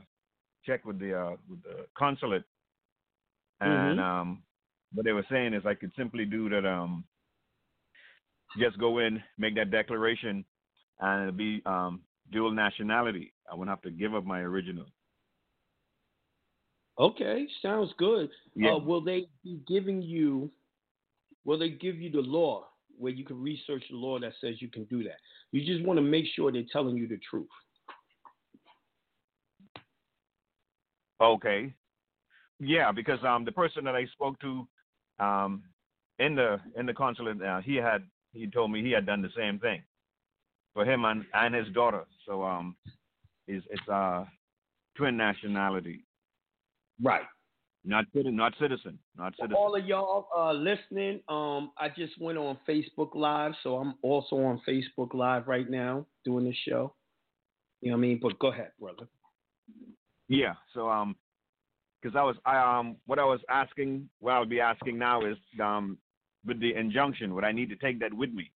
checked with the uh, with the consulate, and Mhm. um, what they were saying is I could simply do that. Um, just go in, make that declaration, and it'll be um, dual nationality. I wouldn't have to give up my original. Okay, sounds good. Yeah. Uh, will they be giving you? Will they give you the law where you can research the law that says you can do that? You just want to make sure they're telling you the truth. Okay. Yeah, because um the person that I spoke to um in the in the consulate uh, he had he told me he had done the same thing. for him and, and his daughter. So um, it's it's uh twin nationality. Right. Not citizen, not citizen, not citizen. all of y'all uh, listening, um, I just went on Facebook Live, so I'm also on Facebook Live right now doing this show. You know what I mean? But go ahead, brother. Yeah. So um, because I was I um what I was asking, what I would be asking now is um with the injunction, would I need to take that with me?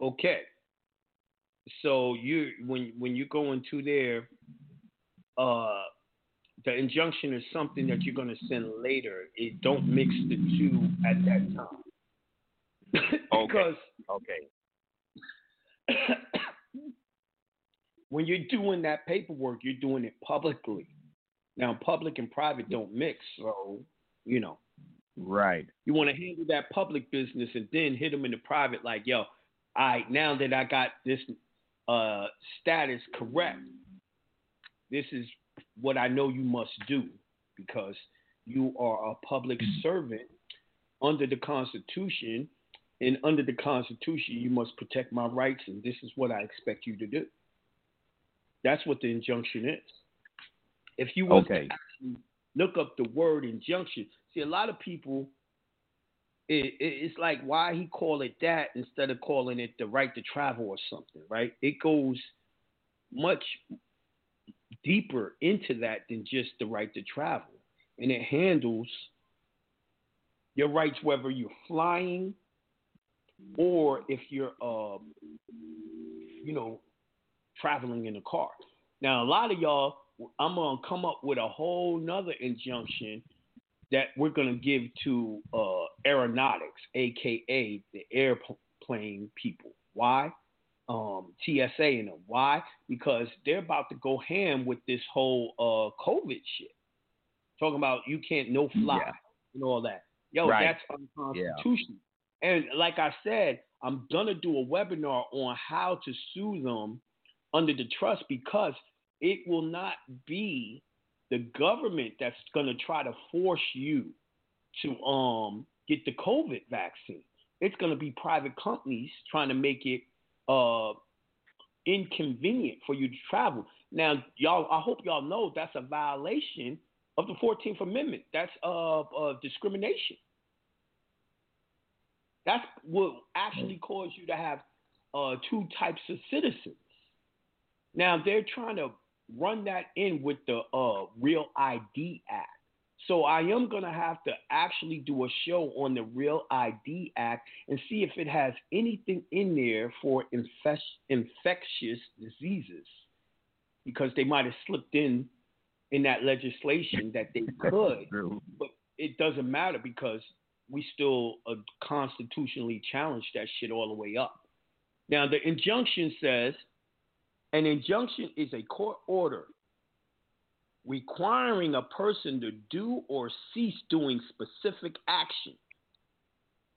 Okay. So you when when you go into there, uh, the injunction is something that you're going to send later. It don't mix the two at that time. because Okay. when you're doing that paperwork, you're doing it publicly. Now, public and private don't mix, so you know Right. you want to handle that public business and then hit them in the private. Like, yo, all right, now that I got this uh, status correct, this is what I know you must do because you are a public servant under the Constitution, and under the Constitution, you must protect my rights, and this is what I expect you to do. That's what the injunction is. If you was to Okay. actually look up the word injunction, see a lot of people. It, it, it's like why he call it that instead of calling it the right to travel or something, right? It goes much deeper into that than just the right to travel, and it handles your rights whether you're flying or if you're, um, you know, traveling in a car. Now, a lot of y'all, I'm gonna come up with a whole nother injunction that we're gonna give to uh, aeronautics, aka the airplane people. Why? Um, TSA and them. Why? Because they're about to go ham with this whole uh, COVID shit. Talking about you can't no fly Yeah. and all that. Yo, Right. that's unconstitutional. And like I said, I'm gonna do a webinar on how to sue them under the trust because it will not be the government that's gonna try to force you to um get the COVID vaccine. It's gonna be private companies trying to make it uh inconvenient for you to travel. Now, y'all, I hope y'all know that's a violation of the Fourteenth Amendment. That's uh, uh discrimination. That's what actually cause you to have uh, two types of citizens. Now they're trying to run that in with the uh, Real ID Act. So I am gonna have to actually do a show on the Real ID Act and see if it has anything in there for infec- infectious diseases, because they might have slipped in in that legislation that they could, but it doesn't matter because we still uh, constitutionally challenge that shit all the way up. Now, the injunction says an injunction is a court order requiring a person to do or cease doing specific action.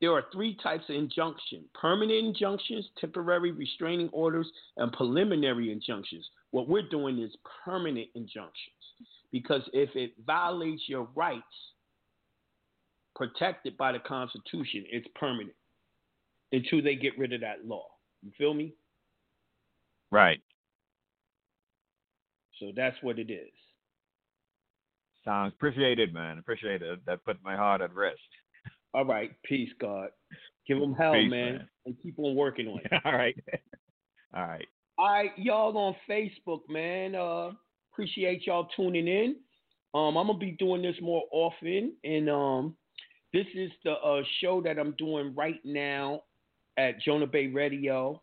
There are three types of injunction permanent injunctions, temporary restraining orders, and preliminary injunctions. What we're doing is permanent injunctions because if it violates your rights protected by the Constitution, it's permanent until they get rid of that law. You feel me? Right. So that's what it is. Sounds appreciated, man. Appreciated. That put my heart at rest. All right. Peace, God. Give them hell, Peace, man, man. and keep on working on it. All right. All right. All right, y'all on Facebook, man. Uh, appreciate y'all tuning in. Um, I'm gonna be doing this more often, and um, this is the uh, show that I'm doing right now at Jonah Bey Radio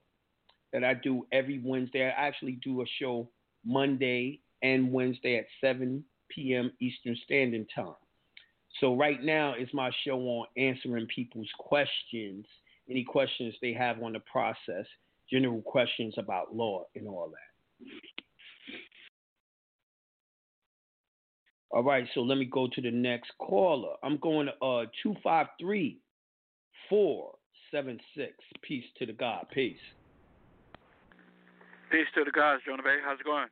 that I do every Wednesday. I actually do a show Monday and Wednesday at 7 p.m. Eastern Standard Time. So right now is my show on answering people's questions, any questions they have on the process, general questions about law and all that. All right, so let me go to the next caller. I'm going to uh 253 476. Peace to the God. Peace. Peace to the guys, Jonah Bey. How's it going?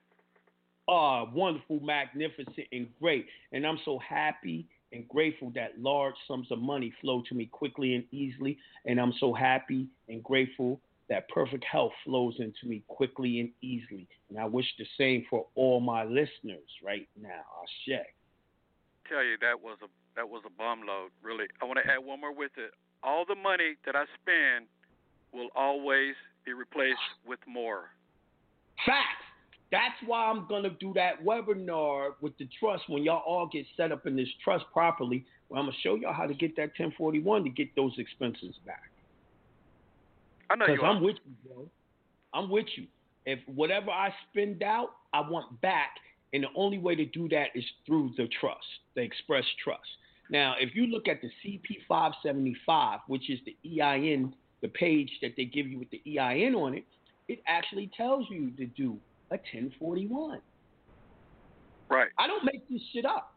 Ah, wonderful, magnificent, and great. And I'm so happy and grateful that large sums of money flow to me quickly and easily. And I'm so happy and grateful that perfect health flows into me quickly and easily. And I wish the same for all my listeners right now. Ashe. Tell you that was a that was a bomb load. Really, I want to add one more with it. All the money that I spend will always be replaced with more. Facts. That's why I'm gonna do that webinar with the trust when y'all all get set up in this trust properly. Where I'm gonna show y'all how to get that 1041 to get those expenses back. I know you are. I'm with you, bro. I'm with you. If whatever I spend out, I want back, and the only way to do that is through the trust, the Express Trust. Now, if you look at the CP575, which is the EIN, the page that they give you with the EIN on it, it actually tells you to do a 1041. Right. I don't make this shit up.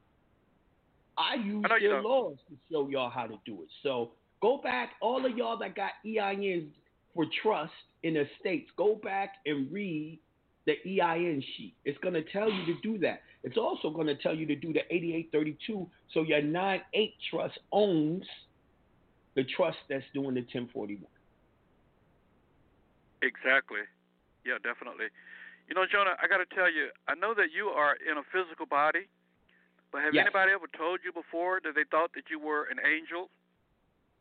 I use I their laws to show y'all how to do it. So go back, all of y'all that got EINs for trust in the states, go back and read the EIN sheet. It's going to tell you to do that. It's also going to tell you to do the 8832 so your 9-8 trust owns the trust that's doing the 1041. Exactly. Yeah, definitely. You know, Jonah, I got to tell you, I know that you are in a physical body, but have Yes. anybody ever told you before that they thought that you were an angel?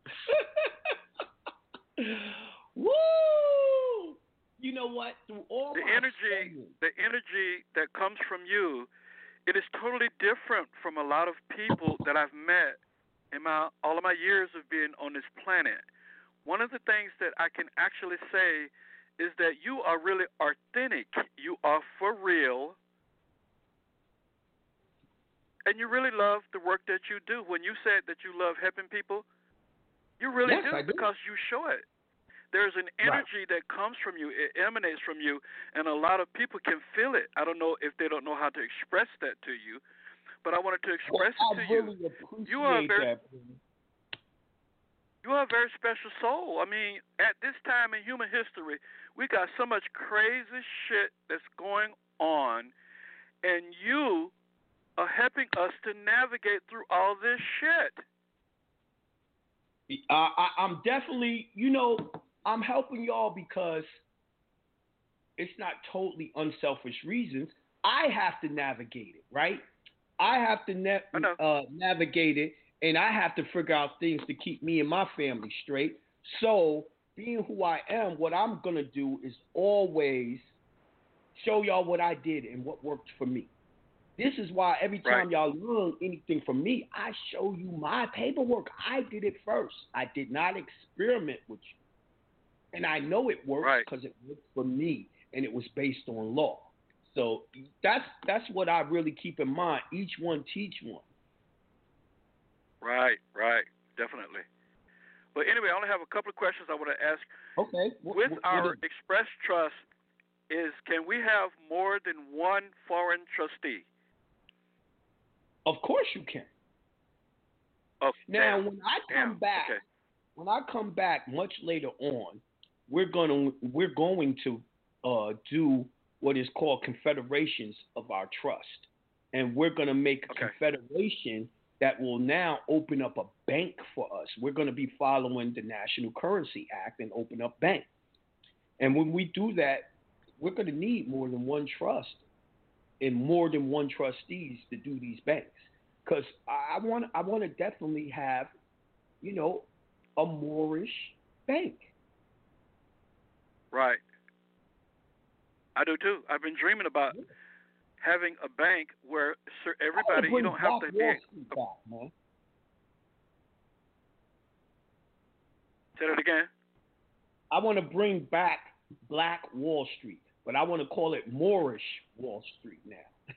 Woo! You know what? Through all the energy, the energy that comes from you, it is totally different from a lot of people that I've met in my all of my years of being on this planet. One of the things that I can actually say is that you are really authentic. You are for real. And you really love the work that you do. When you said that you love helping people, you really Yes, do do. because you show it. There's an Right. energy that comes from you, it emanates from you, and a lot of people can feel it. I don't know if they don't know how to express that to you, but I wanted to express Well, it to I you. You are very that. You are a very special soul. I mean, at this time in human history, we got so much crazy shit that's going on, and you are helping us to navigate through all this shit. Uh, I, I'm definitely, you know, I'm helping y'all because it's not totally unselfish reasons. I have to navigate it, right? I have to na- uh, navigate it, and I have to figure out things to keep me and my family straight. So, being who I am, what I'm gonna do is always show y'all what I did and what worked for me. This is why every time y'all learn anything from me, I show you my paperwork. I did it first. I did not experiment with you. And I know it works because it worked for me and it was based on law. So that's that's what I really keep in mind. Each one teach one. Right, right, definitely. But anyway, I only have a couple of questions I want to ask. Okay. With what our is- Express Trust, is can we have more than one foreign trustee? Of course you can. Oh, Now damn, when I damn, come back okay. when I come back much later on, we're gonna we're going to uh, do what is called confederations of our trust, and we're gonna make a confederation that will now open up a bank for us. We're gonna be following the National Currency Act and open up bank. And when we do that, we're gonna need more than one trust and more than one trustees to do these banks. Because I want I want to definitely have, you know, a Moorish bank. Right. I do too. I've been dreaming about having a bank where cer- everybody you don't have to be. Back. Say that again. I want to bring back Black Wall Street, but I want to call it Moorish Wall Street now.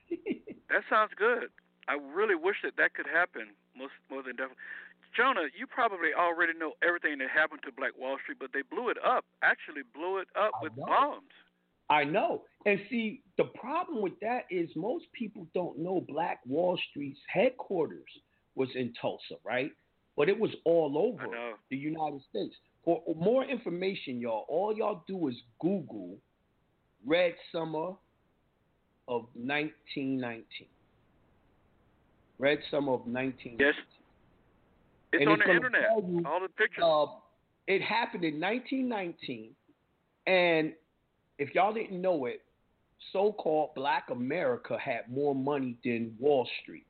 That sounds good. I really wish that that could happen. Most more than definitely. Jonah, you probably already know everything that happened to Black Wall Street, but they blew it up. Actually, blew it up with know. bombs. I know. And see, the problem with that is most people don't know Black Wall Street's headquarters was in Tulsa, right? But it was all over the United States. For more information, y'all, all y'all do is Google Red Summer of 1919. Red Summer of 1919. Yes. It's And on it's the internet. you, All the pictures. Uh, it happened in 1919, And if y'all didn't know it, so-called Black America had more money than Wall Street.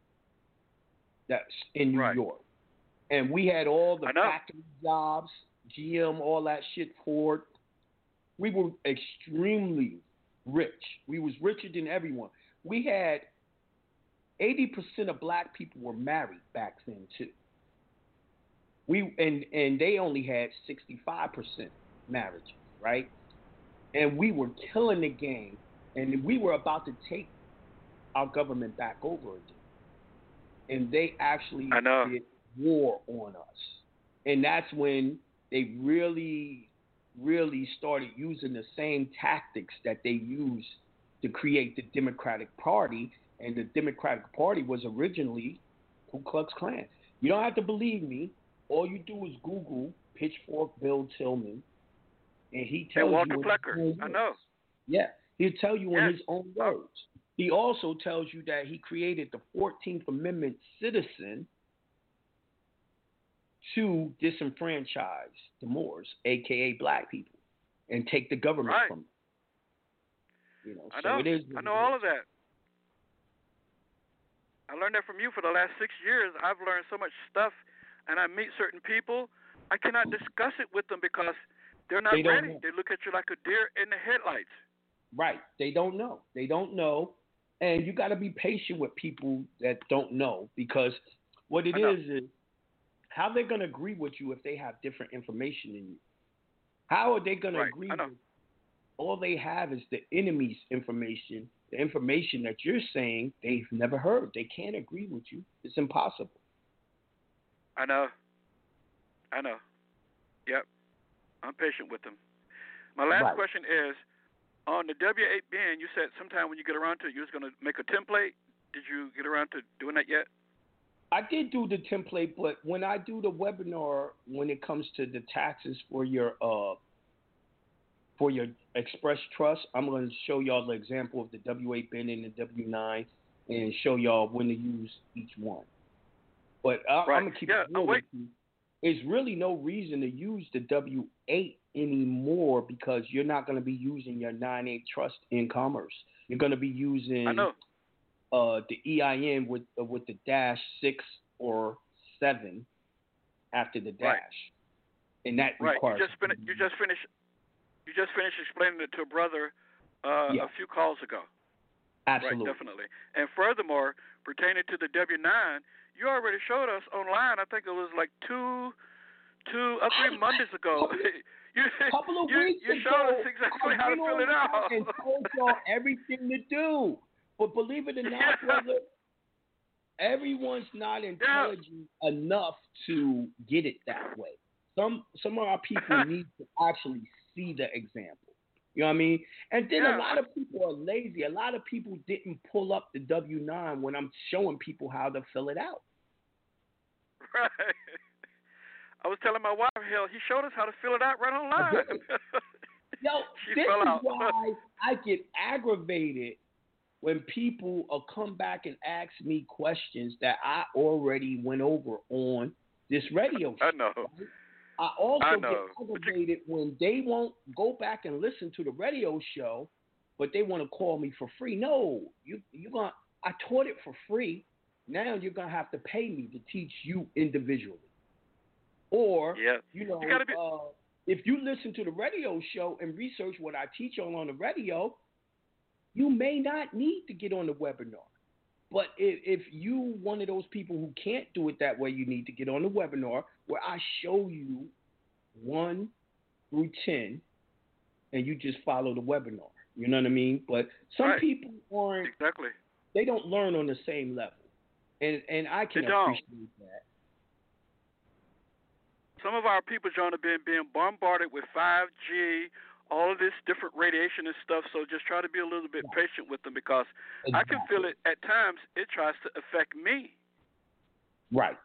That's in New York, and we had all the factory jobs, GM, all that shit. Ford. We were extremely rich. We was richer than everyone. We had eighty percent of black people were married back then too. We and and they only had sixty five percent marriage, right? And we were killing the game, and we were about to take our government back over again. And they actually did war on us, and that's when they really, really started using the same tactics that they used to create the Democratic Party. And the Democratic Party was originally Ku Klux Klan. You don't have to believe me. All you do is Google Pitchfork Bill Tillman, and he tells and Walter you. in Plecker. his own I know. Yeah, he'll tell you in his own words. He also tells you that he created the 14th Amendment citizen to disenfranchise the Moors, aka black people, and take the government Right. from them. You know, I so know. it is. I know all of that. I learned that from you for the last six years. I've learned so much stuff, and I meet certain people. I cannot mm-hmm. discuss it with them because they're not They ready. know. They look at you like a deer in the headlights. Right. They don't know. They don't know. And you got to be patient with people that don't know because what it is is how they're going to agree with you if they have different information than you. How are they going Right, to agree with all they have is the enemy's information, the information that you're saying they've never heard. They can't agree with you. It's impossible. I know. I know. Yep. I'm patient with them. My last Right. question is on the W8BEN, you said sometime when you get around to it, you was going to make a template. Did you get around to doing that yet? I did do the template, but when I do the webinar, when it comes to the taxes for your uh for your Express Trust, I'm going to show y'all the example of the W8 BEN and the W9, and show y'all when to use each one. But I, Right. I'm gonna keep Yeah, it real wait. with you. There's really no reason to use the W8 anymore because you're not going to be using your 9A trust in commerce. You're going to be using I know. uh, the EIN with uh, with the dash six or seven after the dash, Right. and that Right. requires You just fin- you just finished you just finished explaining it to a brother uh, Yeah. a few calls ago. absolutely Right, definitely. And furthermore, pertaining to the W9, you already showed us online. I think it was like two, two or three Mondays ago. you, couple of you, weeks you ago. showed us exactly I how to went fill it out. and told y'all everything to do. But believe it or not, brother, everyone's not intelligent enough to get it that way. Some some of our people need to actually see the example. You know what I mean? And then Yeah. a lot of people are lazy. A lot of people didn't pull up the W nine when I'm showing people how to fill it out. Right. I was telling my wife, hell, he showed us how to fill it out right online. Yo, She this is out. why I get aggravated when people come back and ask me questions that I already went over on this radio show. I know. I also I get aggravated when they won't go back and listen to the radio show, but they want to call me for free. No, you you going I taught it for free. Now you're gonna have to pay me to teach you individually. Or Yeah. you know, You be- uh, if you listen to the radio show and research what I teach on on the radio, you may not need to get on the webinar. But if, if you one of those people who can't do it that way, you need to get on the webinar where I show you one through ten, and you just follow the webinar. You know what I mean? But some Right. people aren't. Exactly. They don't learn on the same level, and and I can appreciate that. Some of our people, John, have been being bombarded with 5G, all of this different radiation and stuff. So just try to be a little bit patient with them because I can feel it at times. It tries to affect me. Right.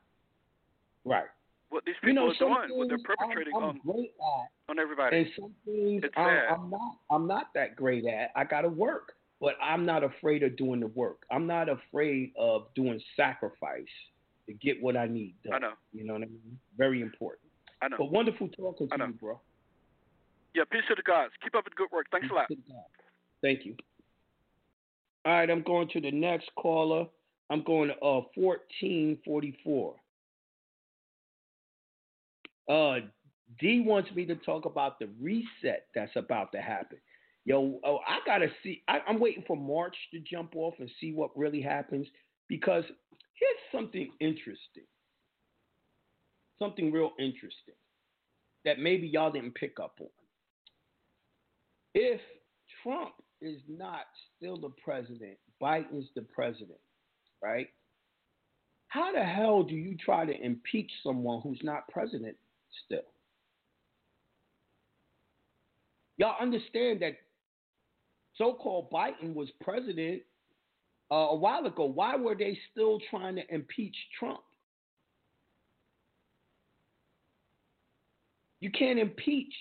Right. What these You people know, are doing, what they're perpetrating I'm, I'm on great at, on everybody. and some things It's I'm, sad. I'm not. I'm not that great at. I got to work, but I'm not afraid of doing the work. I'm not afraid of doing sacrifice to get what I need done. I know. You know what I mean? Very important. I know. But wonderful talking to you, bro. Yeah, peace to the gods. Keep up the good work. Thanks a lot. Thank you. All right, I'm going to the next caller. I'm going to uh 1444. Uh D wants me to talk about the reset that's about to happen. Yo, oh, I gotta see. I, I'm waiting for March to jump off and see what really happens because here's something interesting. Something real interesting that maybe y'all didn't pick up on. If Trump is not still the president, Biden's the president, right? How the hell do you try to impeach someone who's not president still? Y'all understand that so called Biden was president uh, a while ago. Why were they still trying to impeach Trump? You can't impeach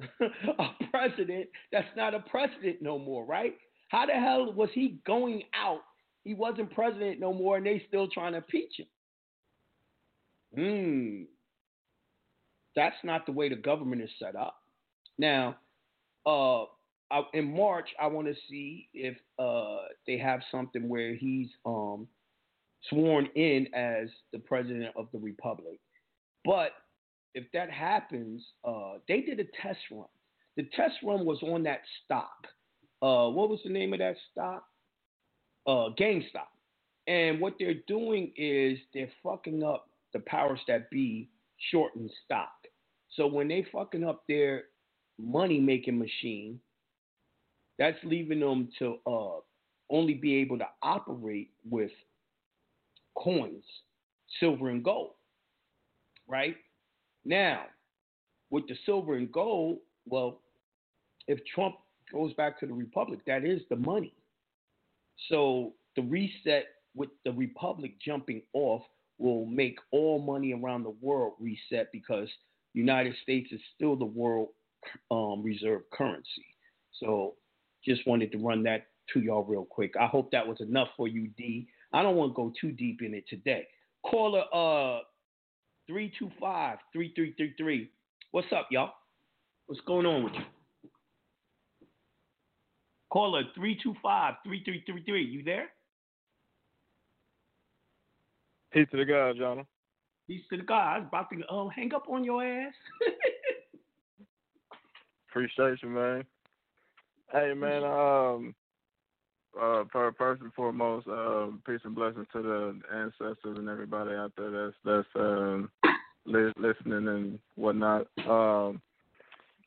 a president that's not a president no more, right? How the hell was he going out? He wasn't president no more, and they still trying to impeach him. Hmm. That's not the way the government is set up. Now, uh, I, in March, I want to see if uh, they have something where he's um, sworn in as the president of the republic. But if that happens, uh, they did a test run. The test run was on that stock. Uh, what was the name of that stock? Uh, GameStop. And what they're doing is they're fucking up the powers that be shorten stock. So when they fucking up their money making machine, that's leaving them to uh, only be able to operate with coins, silver and gold. Right? Now, with the silver and gold, well, if Trump goes back to the republic, that is the money. So the reset with the republic jumping off will make all money around the world reset because United States is still the world um, reserve currency. So just wanted to run that to y'all real quick. I hope that was enough for you, D. I don't want to go too deep in it today. Caller uh 325 3333. What's up, y'all? What's going on with you? Caller 325 3333. You there? Peace to the God, John. Peace to the God. I was about to uh, hang up on your ass. Appreciate you, man. Hey, man. Um, uh, first and foremost, uh, peace and blessings to the ancestors and everybody out there that's that's um, li- listening and whatnot. Um,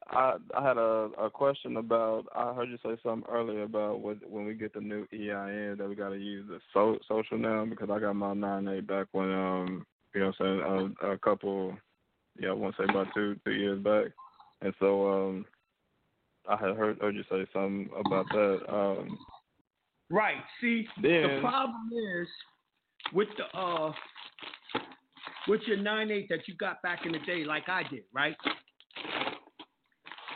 I I had a, a question about. I heard you say something earlier about what, when we get the new EIN that we got to use the so, social now because I got my nine eight back when um you know what I'm saying a, a couple yeah I want to say about two two years back, and so um I had heard heard you say something about that. Um, right. See, then, the problem is with the uh with your nine eight that you got back in the day, like I did, right?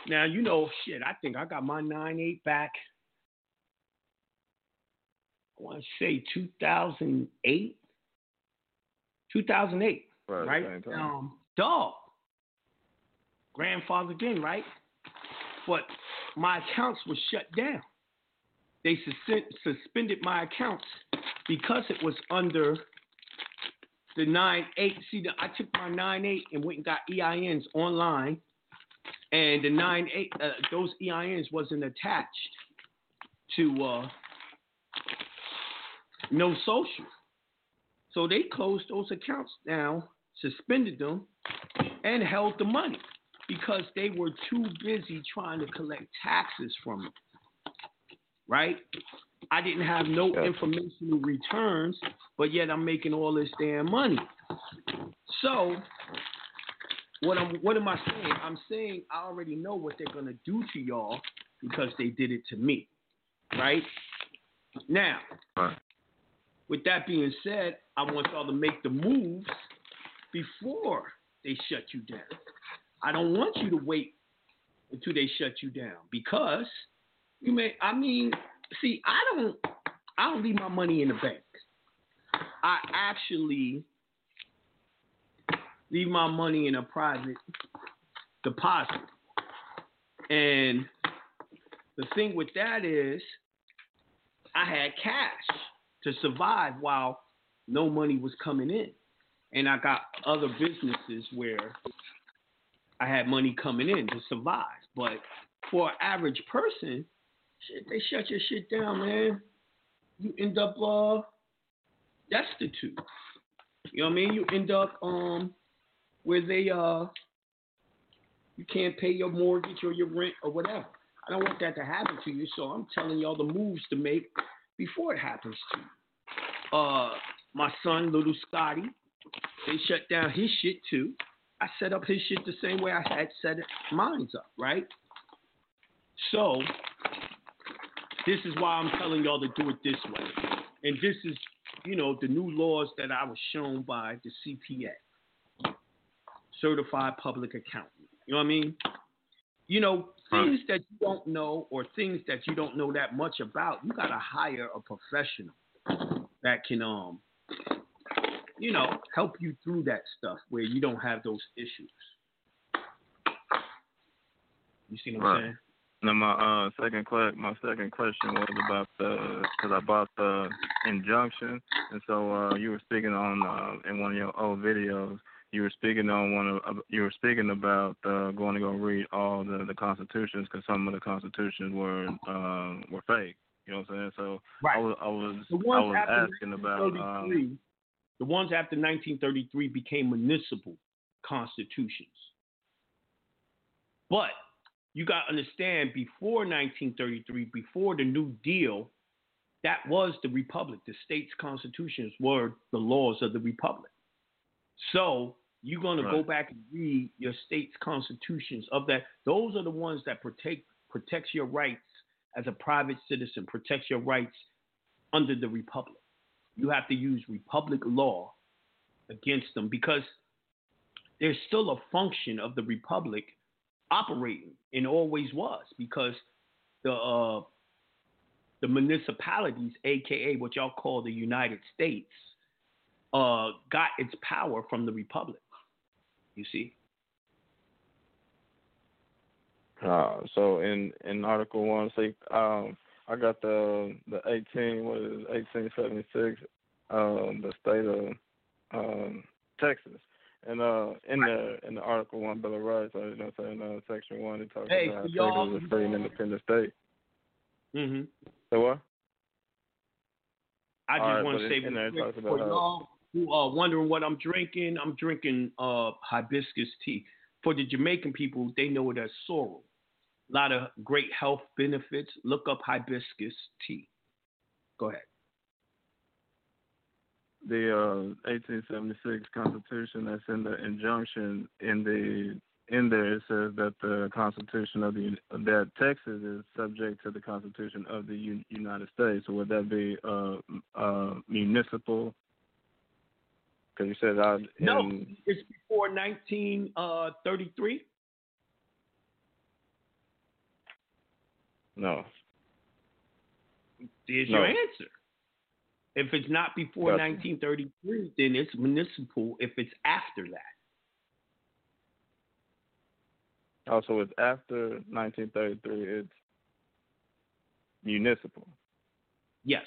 Now you know, shit. I think I got my nine eight back. I want to say 2008, 2008, right? right? Um, dog, grandfathered in, right? But my accounts were shut down. They sus- suspended my accounts because it was under the nine eight. See, the, I took my nine eight and went and got EINs online, and the nine eight uh, those EINs wasn't attached to uh, no social. So they closed those accounts down, suspended them, and held the money because they were too busy trying to collect taxes from it. Right? I didn't have no informational returns, but yet I'm making all this damn money. So what am what am I saying? I'm saying I already know what they're gonna do to y'all because they did it to me. Right? Now, with that being said, I want y'all to make the moves before they shut you down. I don't want you to wait until they shut you down because you may I mean, see, I don't I don't leave my money in the bank. I actually leave my money in a private deposit. And the thing with that is, I had cash to survive while no money was coming in. And I got other businesses where I had money coming in to survive. But for an average person, shit, they shut your shit down, man. You end up uh, destitute. You know what I mean? You end up um where they uh you can't pay your mortgage or your rent or whatever. I don't want that to happen to you, so I'm telling y'all the moves to make before it happens to you. Uh my son, little Scotty, they shut down his shit too. I set up his shit the same way I had set mine's up, right? So this is why I'm telling y'all to do it this way. And this is, you know, the new laws that I was shown by the CPA, Certified Public Accountant. You know what I mean? You know, things that you don't know or things that you don't know that much about, you gotta hire a professional that can um you know, help you through that stuff where you don't have those issues. You see what I'm saying? Now my uh second que- my second question was about the because I bought the injunction, and so uh you were speaking on uh in one of your old videos. You were speaking on one of you were speaking about uh, going to go read all the the constitutions because some of the constitutions were uh, were fake. You know what I'm saying? So I was I was I was asking about um, 1933, the ones after 1933 became municipal constitutions. But you got to understand, before 1933, before the New Deal, that was the republic. The states' constitutions were the laws of the republic. So you're going to go back and read your state's constitutions of that. Those are the ones that protect protects your rights as a private citizen, protects your rights under the republic. You have to use republic law against them because there's still a function of the republic operating and always was because the uh, the municipalities, aka what y'all call the United States, uh, got its power from the republic. You see? Uh, so in in Article One, say um, I got the the eighteen what is eighteen seventy six, um, the state of um, Texas, and uh, in the in the Article One Bill of Rights, uh, you know, I'm saying uh, Section One, it talks Hey, about for y'all- Texas is a free and independent state. Mm-hmm. So what? I just All right, want to say in there it talks about for how- y'all who are wondering what I'm drinking, I'm drinking uh, hibiscus tea. For the Jamaican people, they know it as sorrel. A lot of great health benefits. Look up hibiscus tea. Go ahead. the uh, 1876 Constitution that's in the injunction in the in there it says that the Constitution of the that Texas is subject to the Constitution of the U- United States. So would that be uh, uh, municipal? Because you said uh, out in No, it's before 1933. Uh, no. There's No. your answer. If it's not before Gotcha. 1933, then it's municipal. If it's after that, oh, Also, it's after 1933. It's municipal. yes.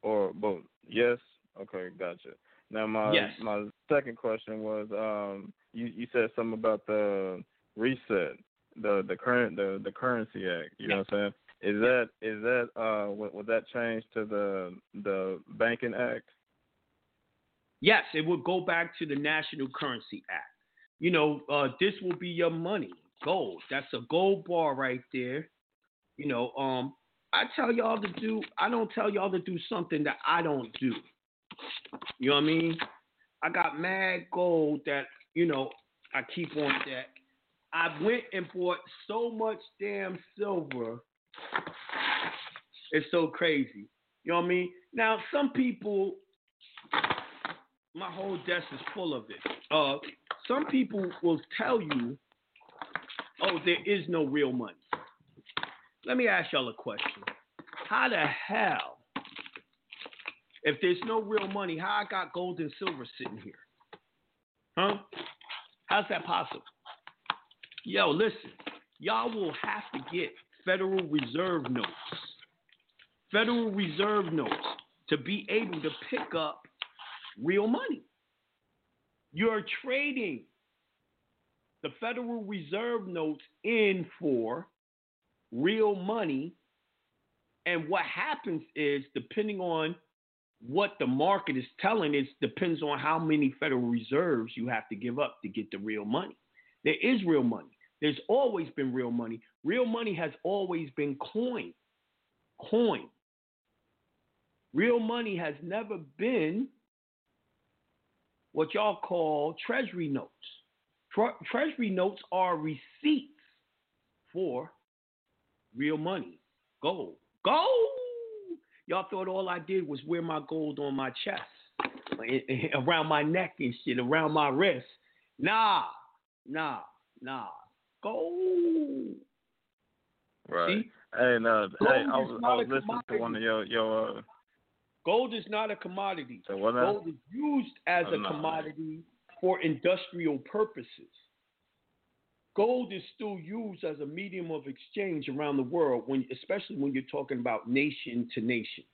or both? Yes. Okay, gotcha. Now my Yes. my second question was um you you said something about the reset the the current the the currency act. You know what I'm saying? Is that is that uh would, would that change to the the banking act? Yes, it would go back to the National Currency Act. You know, uh, this will be your money, gold. That's a gold bar right there. You know, um, I tell y'all to do. I don't tell y'all to do something that I don't do. You know what I mean? I got mad gold that you know I keep on deck. I went and bought so much damn silver. It's so crazy. You know what I mean? Now some people my whole desk is full of it. Uh, some people will tell you, "Oh, there is no real money." Let me ask y'all a question: How the hell, if there's no real money, how I got gold and silver sitting here? Huh? How's that possible? Yo, listen. y'all will have to get Federal Reserve notes. Federal Reserve notes to be able to pick up real money. You're trading the Federal Reserve notes in for real money. And what happens is, depending on what the market is telling, it depends on how many Federal Reserves you have to give up to get the real money. There is real money. There's always been real money. Real money has always been coin. Coin. Real money has never been what y'all call treasury notes. Tre- treasury notes are receipts for real money, gold. Gold! Y'all thought all I did was wear my gold on my chest, eh, eh, around my neck and shit, around my wrist. Nah, nah, nah. Gold. Right. See? Hey, no, uh, Gold hey, I was, I was listening to one of your your. Uh, Gold is not a commodity. So? Gold is used as Oh, a no. commodity for industrial purposes. Gold is still used as a medium of exchange around the world, when, especially when you're talking about nation to nation.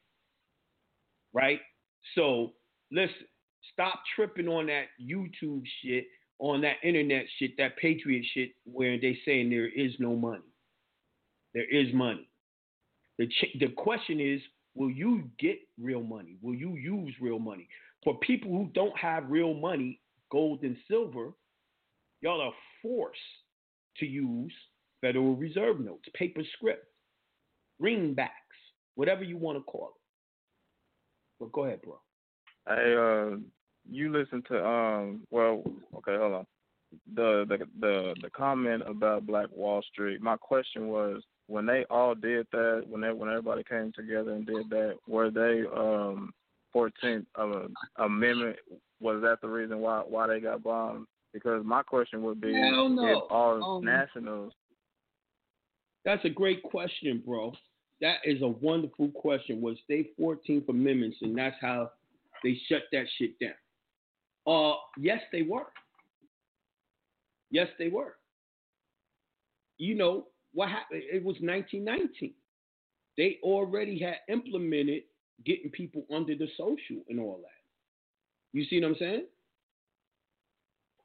Right? So, listen, stop tripping on that YouTube shit, on that internet shit, that patriot shit, where they saying there is no money. There is money. The, ch- the question is, will you get real money? Will you use real money? For people who don't have real money, gold and silver, y'all are forced to use Federal Reserve notes, paper script, greenbacks, whatever you want to call it. But go ahead, bro. Hey, uh, you listen to um. Well, okay, hold on. The the the the comment about Black Wall Street. My question was when they all did that, when they, when everybody came together and did that, were they um 14th uh, Amendment? Was that the reason why why they got bombed? Because my question would be if all Um, nationals. That's a great question, bro. That is a wonderful question. Was they 14th Amendments, and that's how they shut that shit down? Uh, yes, they were. Yes, they were. You know what happened? It was 1919. They already had implemented getting people under the social and all that. You see what I'm saying?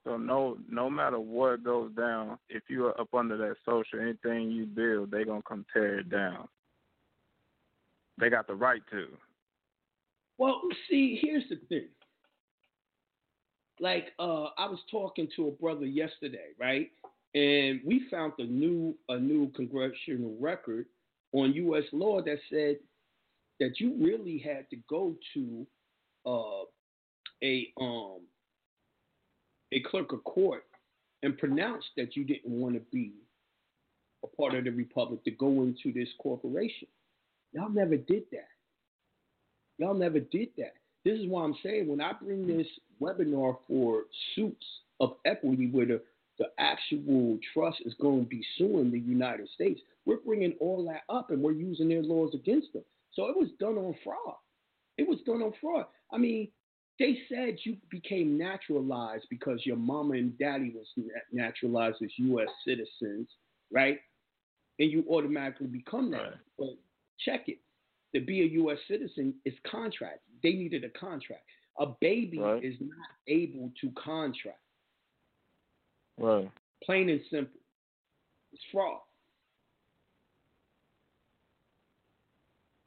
So no, no matter what goes down, if you are up under that social, anything you build, they gonna come tear it down. They got the right to. Well, see, here's the thing. Like, uh, I was talking to a brother yesterday, right? And we found a new a new congressional record on U.S. law that said that you really had to go to uh, a um a clerk of court and pronounce that you didn't want to be a part of the republic to go into this corporation. Y'all never did that. Y'all never did that. This is why I'm saying when I bring this webinar for suits of equity where the, the actual trust is going to be suing the United States, we're bringing all that up and we're using their laws against them. So it was done on fraud. It was done on fraud. I mean, they said you became naturalized because your mama and daddy was naturalized as U.S. citizens, right? And you automatically become that. But check it. To be a U.S. citizen is contract. They needed a contract. A baby Right. is not able to contract. Right. Plain and simple. It's fraud.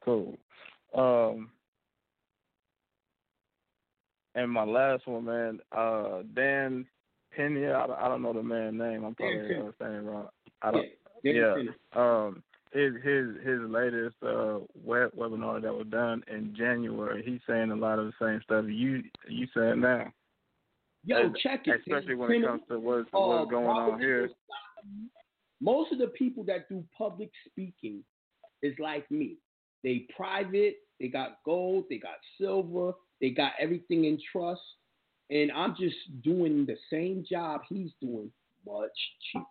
Cool. Um, and my last one, man, uh, Dan Pena. I, don't- I don't know the man's name. I'm probably saying wrong. I don't. Dan yeah. Um, his his his latest uh web webinar that was done in January. He's saying a lot of the same stuff you you saying now. Yo, check it. Especially when it comes to what's, uh, what's going on here. Most of the people that do public speaking is like me. They private, they got gold, they got silver, they got everything in trust, and I'm just doing the same job he's doing, much cheaper.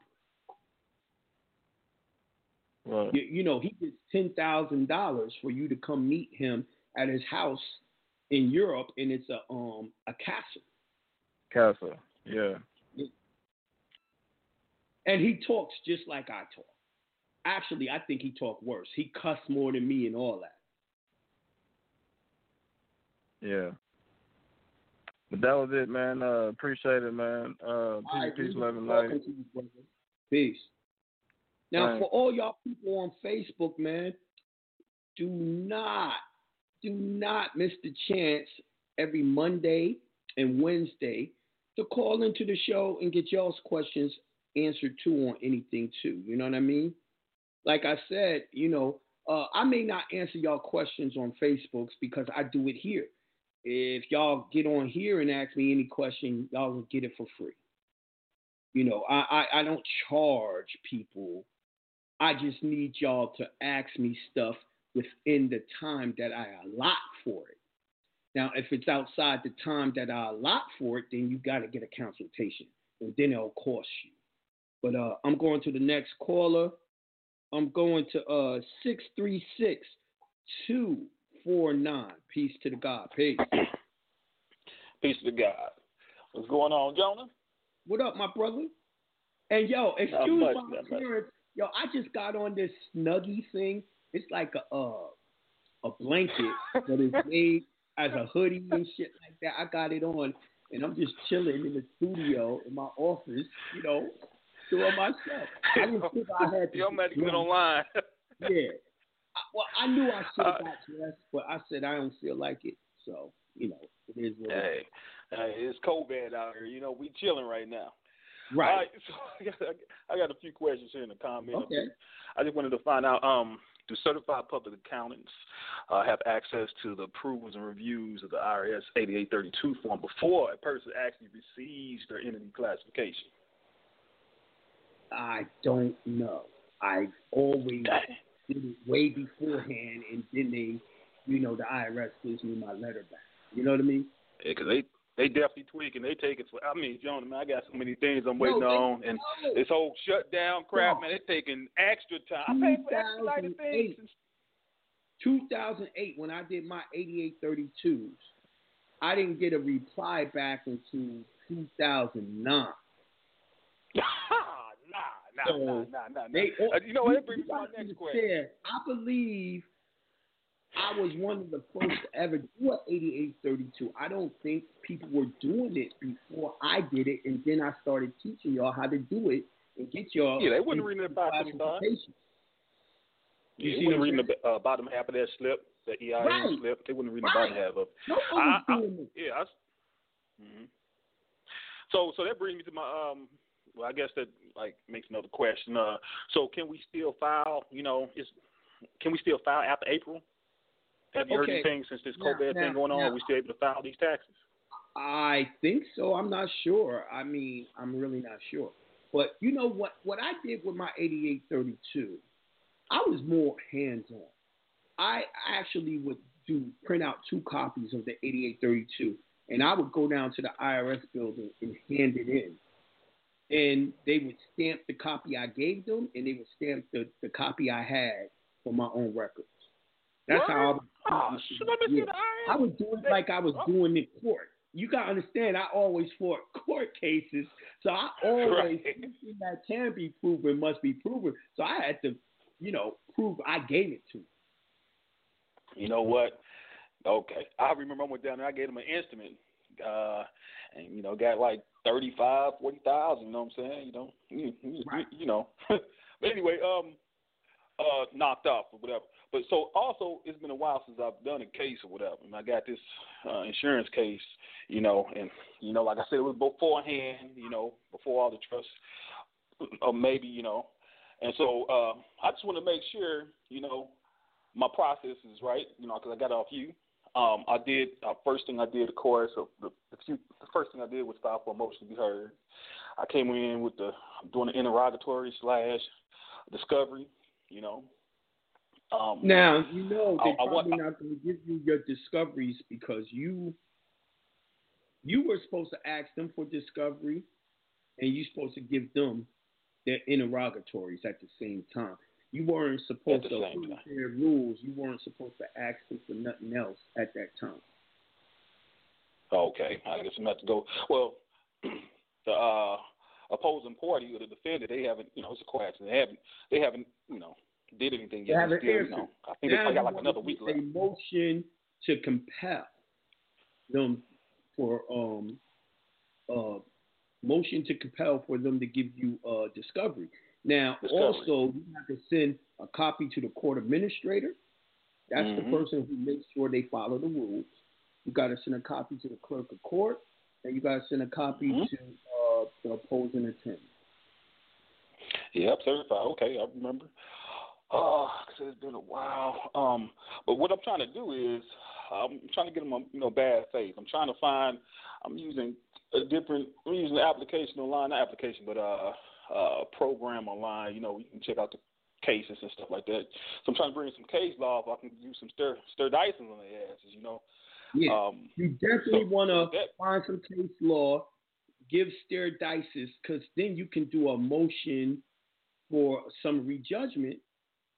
Right. You, you know, he gets ten thousand dollars for you to come meet him at his house in Europe, and it's a um a castle. Castle. Yeah. And he talks just like I talk. Actually, I think he talk worse. He cuss more than me and all that. Yeah. But that was it, man. Uh, appreciate it, man. Uh, peace, right, peace, love, and light. to you, brother. Peace. Now, for all y'all people on Facebook, man, do not, do not miss the chance every Monday and Wednesday to call into the show and get y'all's questions answered too on anything too. You know what I mean? Like I said, you know, uh, I may not answer y'all questions on Facebooks because I do it here. If y'all get on here and ask me any question, y'all will get it for free. You know, I, I, I don't charge people. I just need y'all to ask me stuff within the time that I allot for it. Now, if it's outside the time that I allot for it, then you got to get a consultation, and then it'll cost you. But uh, I'm going to the next caller. I'm going to uh six three six two four nine. Peace to the God. Peace. Peace to the God. What's going on, Jonah? What up, my brother? And yo, excuse much, my appearance. Yo, I just got on this snuggie thing. It's like a uh, a blanket, but it's made as a hoodie and shit like that. I got it on, and I'm just chilling in the studio in my office, you know, doing my stuff. I didn't think I had to. Yo, man, do get online. yeah. Well, I knew I should have got dressed, but I said I don't feel like it. So, you know, it is what Hey, is. hey, it's cold out here. You know, we chilling right now. Right. So I got, I got a few questions here in the comments. Okay. I just wanted to find out, um, do certified public accountants uh, have access to the approvals and reviews of the IRS 8832 form before a person actually receives their entity classification? I don't know. I always did it way beforehand, and then they, you know, the IRS gives me my letter back. You know what I mean? Yeah, because they they definitely tweaking. They take it for. I mean, Jonah, man, I got so many things I'm waiting No, on, and no. this whole shutdown crap, No. man, they're taking extra time. I pay for expedited things. 2008, when I did my 8832s, I didn't get a reply back until 2009. nah, nah, nah, So, nah, nah, nah. They, Uh, you know what? That brings me to my next question. I believe I was one of the first to ever do an 8832. I don't think people were doing it before I did it, and then I started teaching y'all how to do it and get y'all. Yeah, they wasn't reading it about them time. classification. You You see see them reading the uh, bottom half of that slip, the EIN Right. slip. They wouldn't read the bottom half of it. No one I- was I- doing it. Yeah. I, s- mhm. So so that brings me to my um. Well, I guess that like makes another question. Uh, so can we still file? You know, is can we still file after April? Have you heard anything since this COVID now- thing going on? now- Are we still able to file these taxes? I think so. I'm not sure. I mean, I'm really not sure. But you know what? What I did with my 8832, I was more hands-on. I actually would do print out two copies of the 8832, and I would go down to the IRS building and hand it in. And they would stamp the copy I gave them, and they would stamp the, the copy I had for my own records. That's how I What? was. Oh, let me see the. I was doing it like I was doing in court. You gotta understand, I always fought court cases, so I always Right. that can be proven must be proven. So I had to, you know, prove I gave it to. You know what? Okay, I remember I went down there. I gave them an instrument, uh, and you know, got like thirty five, forty thousand. You know what I'm saying? You know, you, you, you know. but anyway, um, uh, knocked off or whatever. But so also, it's been a while since I've done a case or whatever, and I got this uh, insurance case. You know, and you know, like I said, it was beforehand. You know, before all the trust, or maybe you know, and so uh, I just want to make sure, you know, my process is right, you know, because I got off you. Um, I did uh, first thing I did, of course, uh, the, the, few, the first thing I did was file for a motion to be heard. I came in with the doing the interrogatory slash discovery, you know. Um, Now you know they're I probably not going to give you your discoveries because you you were supposed to ask them for discovery, and you're supposed to give them their interrogatories at the same time. You weren't supposed to their rules. You weren't supposed to ask them for nothing else at that time. Okay, I guess I'm have to go. Well, the uh, opposing party or the defendant, they haven't, you know, it's a and they haven't, they haven't, you know, did anything yet. Still, you know, I think now they got like another week a left. motion to compel them for um uh motion to compel for them to give you uh discovery. Now Discovery. also you have to send a copy to the court administrator. That's Mhm. the person who makes sure they follow the rules. You got to send a copy to the clerk of court, and you got to send a copy Mm-hmm. to uh, the opposing attorney. Yep, certified. Okay, I remember. Oh, cause it's been a while. Um, but what I'm trying to do is, I'm trying to get them, on, you know, bad faith. I'm trying to find. I'm using a different. I'm using the application online, not application, but uh, uh, program online. You know, you can check out the cases and stuff like that. So I'm trying to bring some case law. If I can use some stir stir on their asses, you know. Yeah, Um, you definitely so want to find some case law, give stare decisis, because then you can do a motion for summary judgment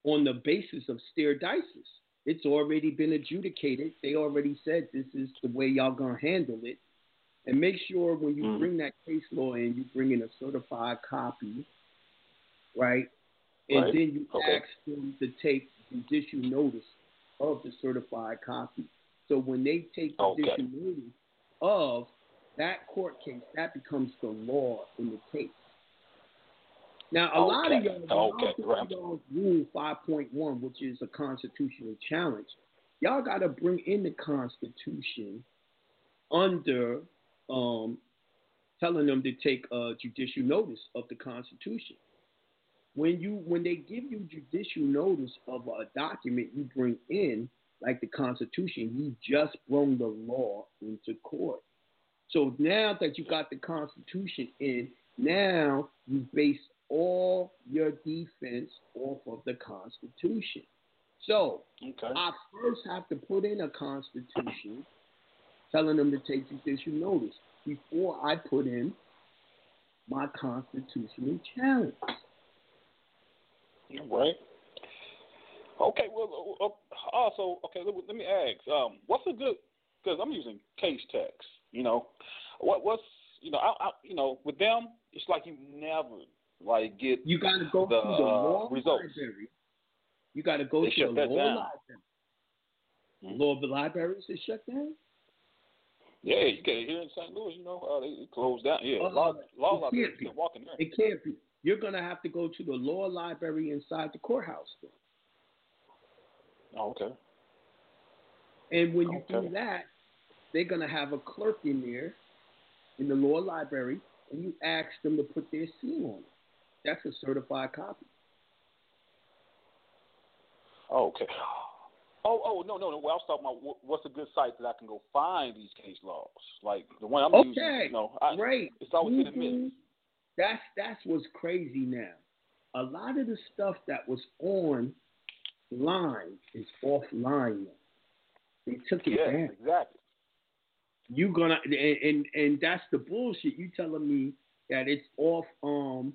on the basis of stare decisis. It's already been adjudicated. They already said this is the way y'all gonna handle it. And make sure when you Mm-hmm. bring that case law in, you bring in a certified copy, right? And Right. then you Okay. ask them to take judicial notice of the certified copy. So when they take Okay. judicial notice of that court case, that becomes the law in the case. Now, a lot of y'all, y'all Okay, right. y'all's Rule 5.1, which is a constitutional challenge, y'all got to bring in the Constitution under um, telling them to take uh, judicial notice of the Constitution. When you when they give you judicial notice of a document you bring in, like the Constitution, you just brought the law into court. So now that you got the Constitution in, now you base all your defense off of the Constitution. So Okay. I first have to put in a Constitution telling them to take these judicial notice before I put in my constitutional challenge. Right. Okay. Well, uh, uh, also, okay. Let, let me ask. Um, what's a good? Because I'm using case text. You know, what what's you know, I, I you know, with them, it's like you never like get You got to go the, to the uh, law results. library. You got to go They to the law down. library. Law of the libraries is shut down. Yeah, you get it here in St. Louis. You know, uh, they closed down. Yeah, Uh, law law it library. can't. You can walk in there. It can't be. You're gonna have to go to the law library inside the courthouse. Oh, okay. And when you Okay. do that, they're gonna have a clerk in there in the law library, and you ask them to put their seal on it. That's a certified copy. Oh, okay. Oh, oh, no, no, no. Well, I was talking about what's a good site that I can go find these case laws, like the one I'm using. Okay, You know, I, great. It's always hit and Mhm. miss. That's that's what's crazy now. A lot of the stuff that was online is offline now. They took it Yes, down. exactly. You gonna and, and and that's the bullshit. You telling me that it's off um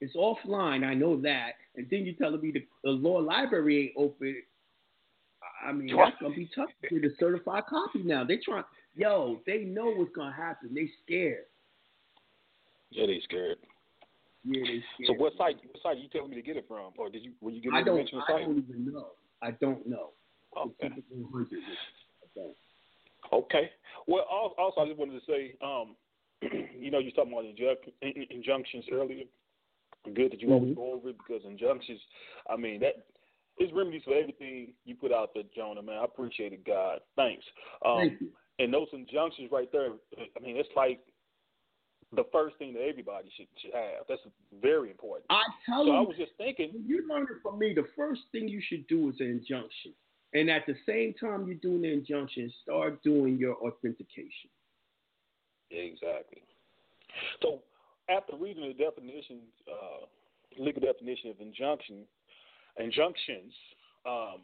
it's offline. I know that, and then you're telling me the, the law library ain't open. I mean, that's gonna be tough to get a certified copy now. They trying, yo, they know what's gonna happen. They scared. Yeah, they scared. Yeah, they scared. So what site? What site you telling me to get it from, or did you? Were you I getting don't. mention I site? don't even know. I don't know. Okay. The 100 is- I don't. Okay. Well, also, I just wanted to say, um, you know, you talking about injunc- in- injunctions earlier. Good that you always Mm-hmm. go over it because injunctions. I mean, that is remedies for everything you put out there, Jonah. Man, I appreciate it, God. Thanks. Um, Thank you. And those injunctions right there. I mean, it's like the first thing that everybody should should have. That's very important. I tell so I was just thinking. You learn it from me, the first thing you should do is an injunction. And at the same time you're doing the injunction, start doing your authentication. Exactly. So after reading the definitions, uh, legal definition of injunction, injunctions, um,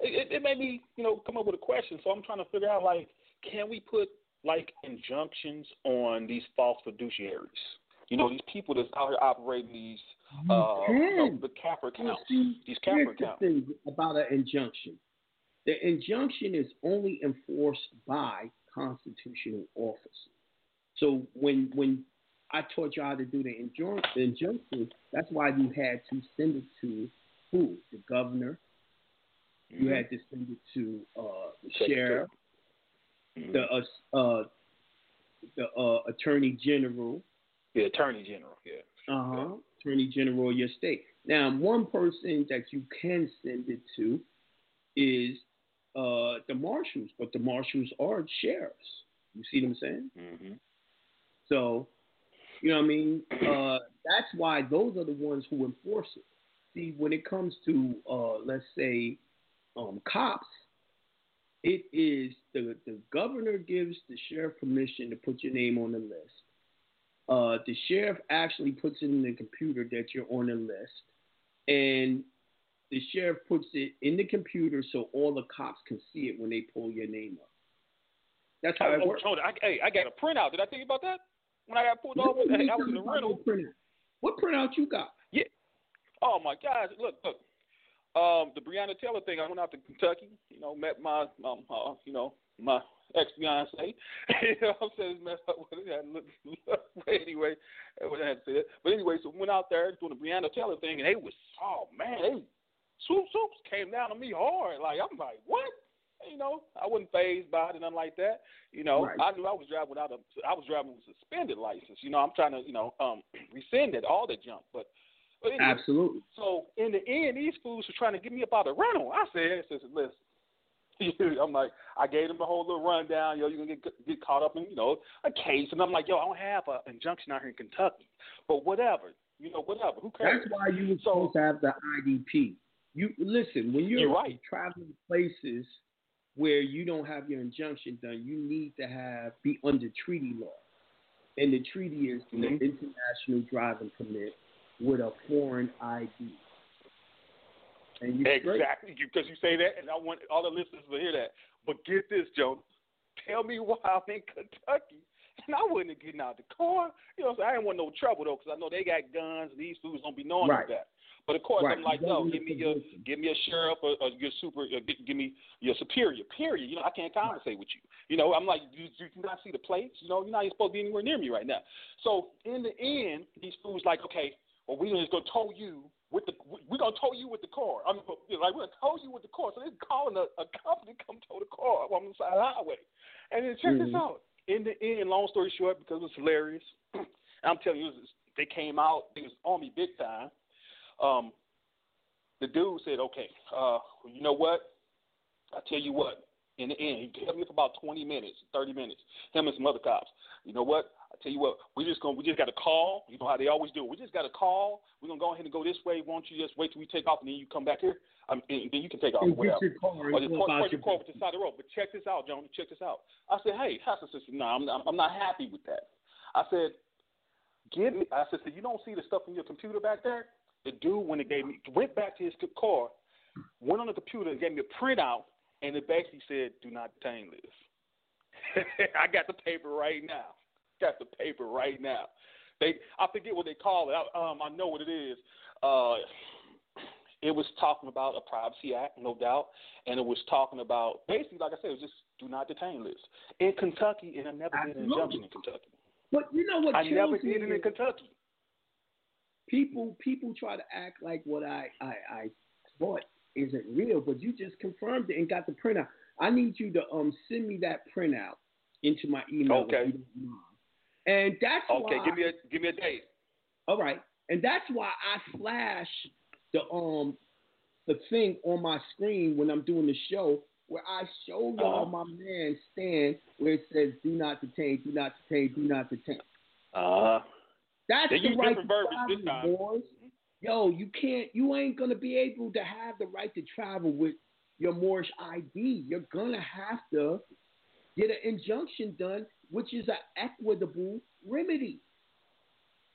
it, it made me, you know, come up with a question. So I'm trying to figure out, like, can we put like injunctions on these false fiduciaries? You know, these people that's out here operating these, uh, you know, the CAFR accounts, see, these here's CAFR the accounts. thing about an injunction. The injunction is only enforced by constitutional officers. So when when I taught you how to do the injunction. That's why you had to send it to who? The governor. You Mhm. had to send it to uh, the sheriff, Mhm. the uh, uh, the uh, attorney general, the attorney general. Yeah. uh huh, attorney general of your state. Now, one person that you can send it to is uh, the marshals, but the marshals are sheriffs. You see what I'm saying? Mm-hmm. So, you know what I mean? Uh, that's why those are the ones who enforce it. See, when it comes to, uh, let's say, um, cops, it is the, the governor gives the sheriff permission to put your name on the list. Uh, the sheriff actually puts it in the computer that you're on the list. And the sheriff puts it in the computer so all the cops can see it when they pull your name up. That's how I, it oh, works. hold on. I, hey, I got a printout. Did I you about that? When I got pulled over, What hey, I was in the rental. Printout. What printout you got? Yeah. Oh my gosh! Look, look. Um, the Breonna Taylor thing. I went out to Kentucky. You know, met my, um, uh, you know, my ex fiance. you know, I'm saying messed up with it. Look, look, but anyway, I wouldn't have to say that. But anyway, so went out there doing the Breonna Taylor thing, and they was, oh man, they swoop swoops came down on me hard. Like I'm like, what? You know, I wasn't phased by it and nothing like that. You know, Right. I knew I was driving without a, I was driving with a suspended license. You know, I'm trying to, you know, um, rescind it, all that junk. But, but anyway, Absolutely. so in the end, these fools were trying to get me up out of rental. I said, I said, listen. I'm like, I gave them the whole little rundown. Yo, you're gonna get get caught up in, you know, a case, and I'm like, yo, I don't have an injunction out here in Kentucky, but whatever, you know, whatever. Who cares? That's why you were supposed to have the IDP. You listen when you're, You're right. traveling places where you don't have your injunction done. You need to have be under treaty law, and the treaty is the Mhm. international driving permit with a foreign ID. And you. Exactly, because you say that, and I want all the listeners to hear that. But get this, Joe. Tell me why I'm in Kentucky, and I wasn't getting out the car. You know, so I didn't want no trouble though, because I know they got guns. and These fools don't be knowing Right. that. But of course, Right. I'm like, no, give me a your, give me a sheriff or, or your super, or gi- give me your superior. Period. You know, I can't conversate with you. You know, I'm like, you, you cannot see the plates. You know, you're not even supposed to be anywhere near me right now. So in the end, these fools like, okay, well, we're just gonna tow you with the, we're gonna tow you with the car. I'm you know, like, we're gonna tow you with the car. So they're calling a, a company to come tow the car on the side of the highway. And then check this Mhm. out. In the end, long story short, because it was hilarious, I'm telling you, was, they came out. They was on me big time. Um, the dude said, "Okay, uh, you know what? I tell you what. In the end, he kept me for about 20 minutes, 30 minutes. Him and some other cops. You know what? I tell you what. We just gonna we just got to call. You know how they always do. We just got to call. We're gonna go ahead and go this way. Won't you just wait till we take off and then you come back here? Um, and then you can take off. Or whatever. your car or just park, your car to the side of the road. But check this out, Johnny. Check this out. I said, hey, said, sister, no, I'm, I'm not happy with that. I said, give me. I said, so you don't see the stuff in your computer back there? The dude, when it gave me, went back to his car, went on the computer and gave me a printout, and it basically said, "Do not detain Liz." I got the paper right now. Got the paper right now. They, I forget what they call it. I, um, I know what it is. Uh, it was talking about a privacy act, no doubt, and it was talking about basically, like I said, it was just do not detain Liz in Kentucky, and I never did an injunction in Kentucky. But you know what? I never did it in Kentucky. People people try to act like what I I, I thought isn't real, but you just confirmed it and got the printout. I need you to um send me that printout into my email. Okay. you don't mind. And that's Okay, why give me a give me a date. All right, and that's why I flash the um the thing on my screen when I'm doing the show, where I show y'all Uh-huh. my man stand where it says "Do not detain, do not detain, do not detain." Uh, That's They the right to travel, this time. boys. Yo, you can't, you ain't gonna be able to have the right to travel with your Moorish ID. You're gonna have to get an injunction done, which is an equitable remedy.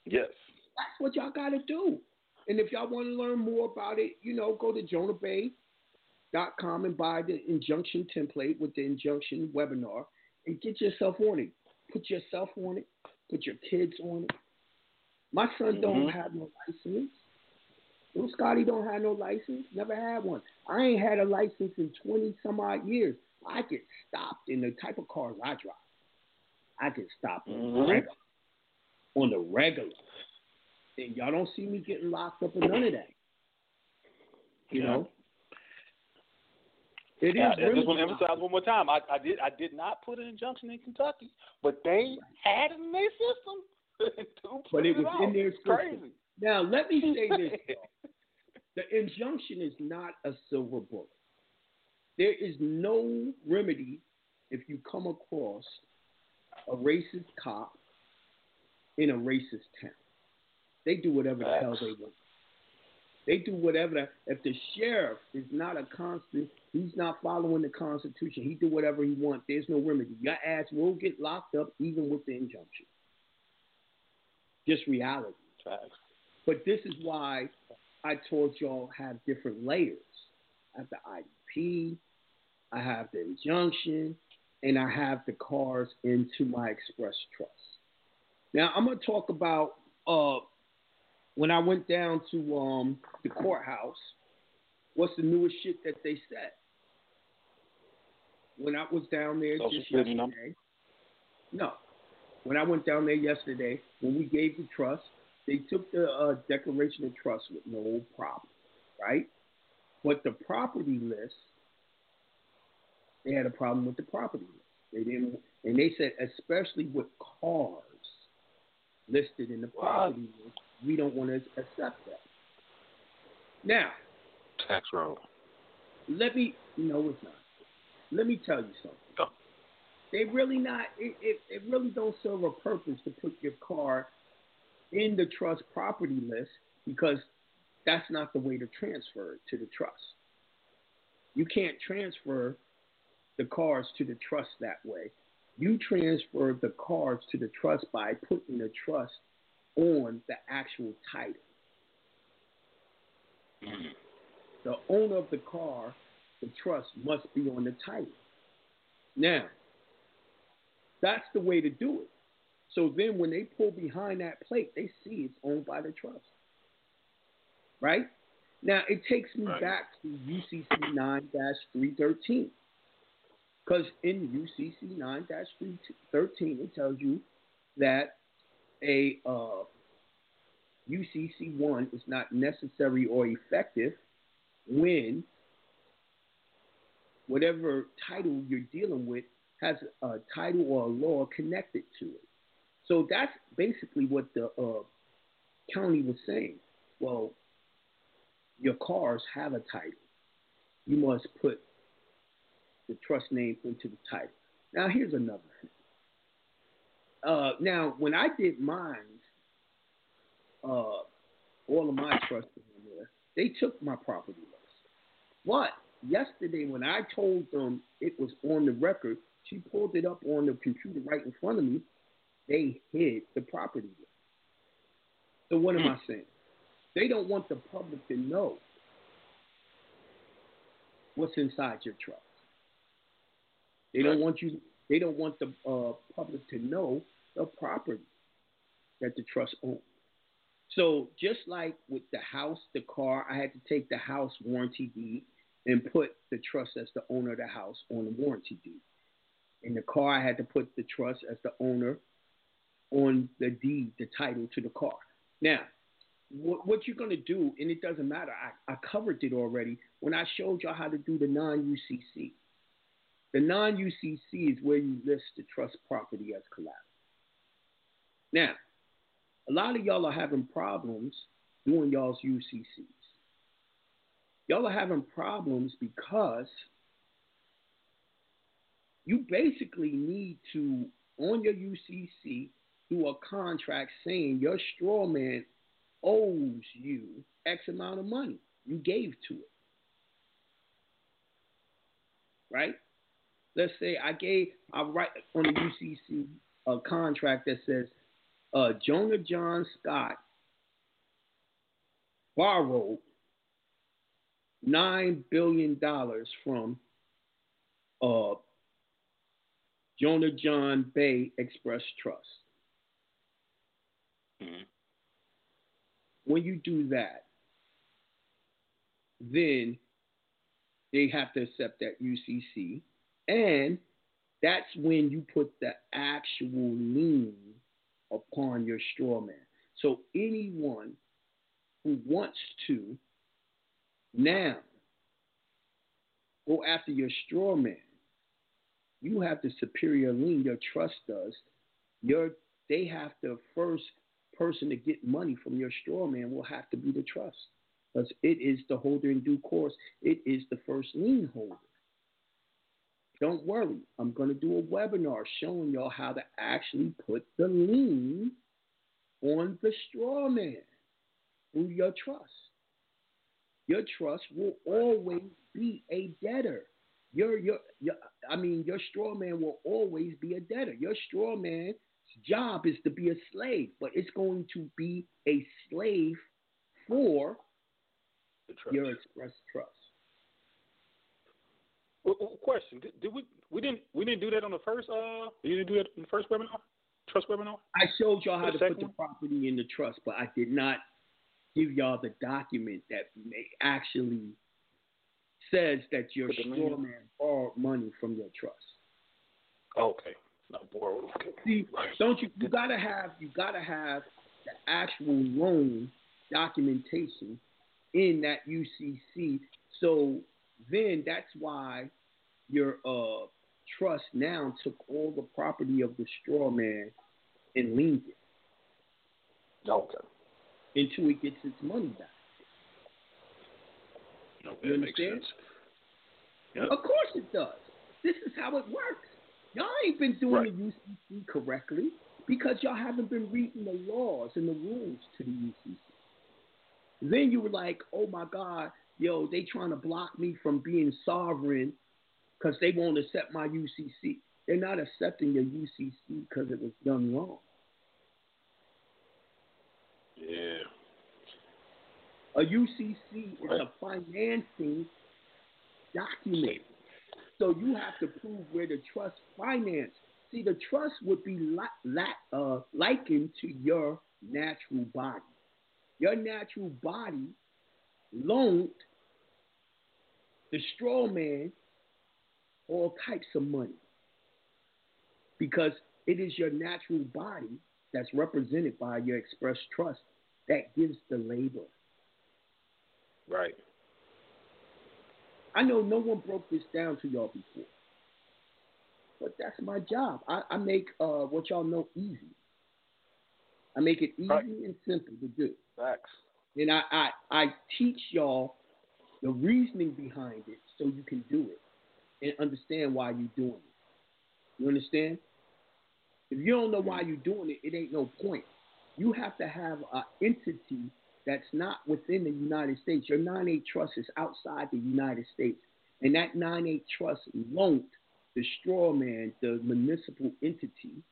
yes. That's what y'all got to do. And if y'all want to learn more about it, you know, go to jonahbey.com and buy the injunction template with the injunction webinar and get yourself on it. Put yourself on it. Put your kids on it. My son don't Mhm. have no license. Little Scotty don't have no license. Never had one. I ain't had a license in 20 some odd years. I get stopped in the type of cars I drive. I get stopped on Mhm. regular. on the regular, then y'all don't see me getting locked up or none of that. You Yeah. know? It is Yeah, I really just want to emphasize one more time. I, I did I did not put an injunction in Kentucky, but they had it in their system. But it was out? in their system. Crazy. Now, let me say this. the injunction is not a silver bullet. There is no remedy if you come across a racist cop in a racist town. They do whatever the hell they want. They do whatever. The, if the sheriff is not a constant, he's not following the Constitution. He do whatever he wants. There's no remedy. Your ass will get locked up even with the injunction. Just reality. But this is why I told y'all have different layers. I have the IDP, I have the injunction, and I have the cars into my express trust. Now I'm gonna talk about uh, when I went down to um, the courthouse. What's the newest shit that they said? When I was down there Social just security number? yesterday. No, when I went down there yesterday, when we gave the trust, they took the uh, declaration of trust with no problem, right? But the property list, they had a problem with the property list. They didn't, and they said especially with cars listed in the property list, we don't want to accept that. Now, Tax roll. let me no, it's not. Let me tell you something. They really not. It, it, it really don't serve a purpose to put your car in the trust property list because that's not the way to transfer it to the trust. You can't transfer the cars to the trust that way. You transfer the cars to the trust by putting the trust on the actual title. The owner of the car, the trust must be on the title. Now, that's the way to do it. So then when they pull behind that plate, they see it's owned by the trust. Right? Now, it takes me back to UCC 9 313. Because in UCC 9 313, it tells you that a uh, UCC 1 is not necessary or effective when whatever title you're dealing with has a title or a law connected to it. So that's basically what the uh, county was saying. Well, your cars have a title. You must put the trust name into the title. Now, here's another thing. Uh, now, when I did mine, uh, all of my trusts in there, they took my property list. But yesterday, when I told them it was on the record, she pulled it up on the computer right in front of me. They hid the property. So what am I saying? They don't want the public to know what's inside your trust. They don't want you. They don't want the uh, public to know the property that the trust owns. So just like with the house, the car, I had to take the house warranty deed and put the trust as the owner of the house on the warranty deed. In the car, I had to put the trust as the owner on the deed, the title to the car. Now, what, what you're going to do, and it doesn't matter, I, I covered it already when I showed y'all how to do the non UCC. The non UCC is where you list the trust property as collateral. Now, a lot of y'all are having problems doing y'all's UCCs. Y'all are having problems because you basically need to, on your UCC, do a contract saying your straw man owes you X amount of money you gave to it. Right? Let's say I gave, I write on the UCC a contract that says uh, Jonah John Scott borrowed nine billion dollars from uh, Jonah John Bey Express Trust. Mm-hmm. When you do that, then they have to accept that UCC, and that's when you put the actual lien upon your straw man. So anyone who wants to now go after your straw man, you have the superior lien. Your trust does. Your they have the first person to get money from your straw man will have to be the trust because it is the holder in due course. It is the first lien holder. Don't worry, I'm going to do a webinar showing y'all how to actually put the lien on the straw man through your trust. Your trust will always be a debtor. Your, your, your, I mean, your straw man will always be a debtor. Your straw man's job is to be a slave, but it's going to be a slave for your express trust. Well, question: did, did we we didn't we didn't do that on the first uh you didn't do that in the first webinar trust webinar? I showed y'all how to put the one? property in the trust, but I did not give y'all the document that may actually says that your straw man borrowed money from your trust. Okay, not borrowed. Okay. See, don't you? You gotta have you gotta have the actual loan documentation in that UCC. So then that's why your uh trust now took all the property of the straw man and leaned it. Okay. Until it gets its money back. You understand? Yep. Of course it does. This is how it works. Y'all ain't been doing Right. the UCC correctly because y'all haven't been reading the laws and the rules to the UCC. Then you were like, oh my God, yo, they trying to block me from being sovereign because they won't accept my UCC. They're not accepting your UCC because it was done wrong. Yeah. A UCC is a financing document. So you have to prove where the trust finance. See, the trust would be li- li- uh, likened to your natural body. Your natural body loaned the straw man all types of money because it is your natural body that's represented by your express trust that gives the labor. Right. I know no one broke this down to y'all before, but that's my job. I, I make uh, what y'all know easy. I make it easy and simple to do. Facts. And I, I, I teach y'all the reasoning behind it so you can do it and understand why you're doing it. You understand? If you don't know why you're doing it, it ain't no point. You have to have an entity that's not within the United States. Your 9-8 trust is outside the United States. And that 9-8 trust loaned the straw man, the municipal entity,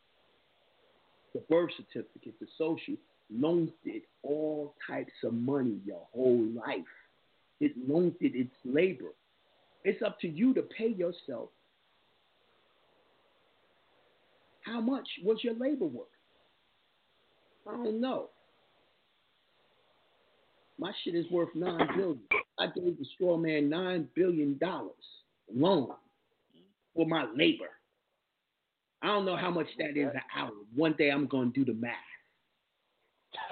the birth certificate, the social, loaned it all types of money your whole life. It loaned it its labor. It's up to you to pay yourself. How much was your labor worth? I don't know. My shit is worth nine billion. I gave the straw man nine billion dollars loan for my labor. I don't know how much that is an hour. One day I'm gonna do the math.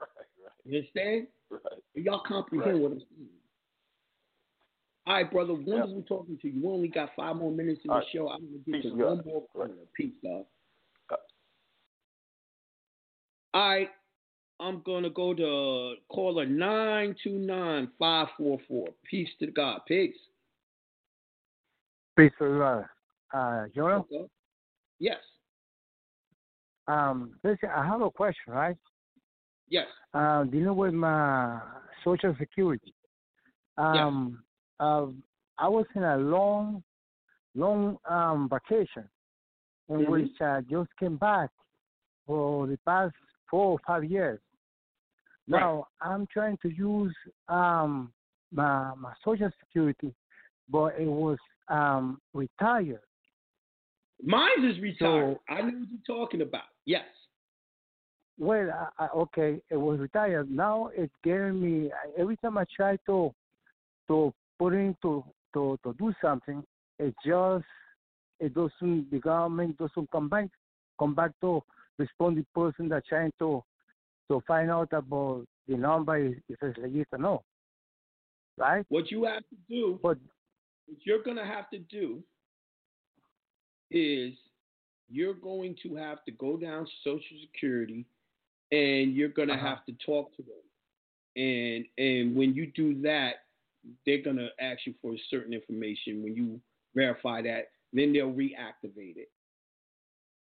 right, right. You understand? Right. Y'all comprehend Right. what I'm saying. All right, brother. Wonderful talking to you. We only got five more minutes in the right. show. I'm gonna get Peace to and God. one more caller. Peace, dog. Uh. All right. I'm gonna go to caller nine two nine five four four. Peace to God. Peace. Peace to God. Uh, Jonah, Okay. Yes. um, listen, I have a question, right? Yes. Um, dealing with my Social Security. Um, uh, I was in a long, long um, vacation in Mhm. which I just came back for the past four or five years. Right. Now I'm trying to use um, my my Social Security, but it was um, retired. Mine is retired. So- I know what you're talking about. Yes. Well, I, I, okay, it was retired. Now it's getting me every time I try to to put in to to to do something, it just it doesn't the government doesn't come back come back to respond the person that trying to to find out about the number if it's legit or no. Right? What you have to do, but what you're gonna have to do is you're going to have to go down to Social Security and you're gonna Uh-huh. have to talk to them. And and when you do that, they're gonna ask you for certain information. When you verify that, then they'll reactivate it.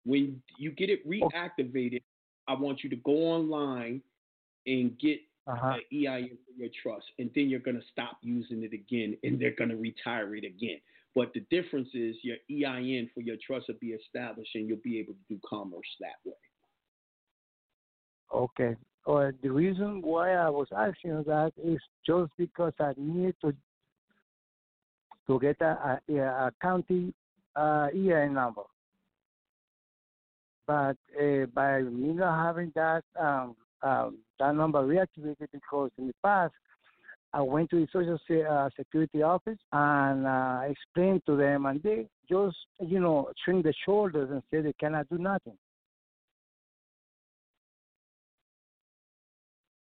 When you get it reactivated, I want you to go online and get Uh-huh. an EIN for your trust, and then you're gonna stop using it again, and they're gonna retire it again. But the difference is your EIN for your trust will be established, and you'll be able to do commerce that way. Okay. Or the reason why I was asking that is just because I need to to get a, a, a county uh, EIN number. But uh, by me not having that um, um, that number reactivated because in the past I went to the Social Se- uh, Security office and uh, explained to them, and they just you know shrink the shoulders and say they cannot do nothing.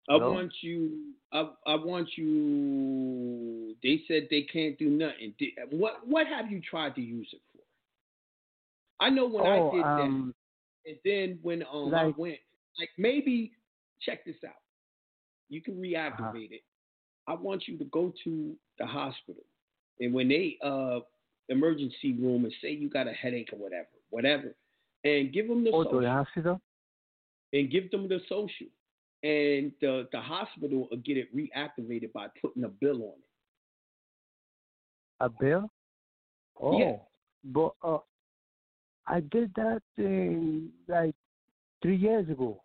I Hello? want you. I, I want you. They said they can't do nothing. What What have you tried to use it for? I know when Oh, I did um, that, and then when um I like- went, like maybe check this out. You can reactivate Uh-huh. it. I want you to go to the hospital, and when they uh emergency room and say you got a headache or whatever, whatever, and give them the to social the hospital. and give them the social. And the, the hospital will get it reactivated by putting a bill on it. A bill? Oh, Yeah. but uh, I did that in, like three years ago.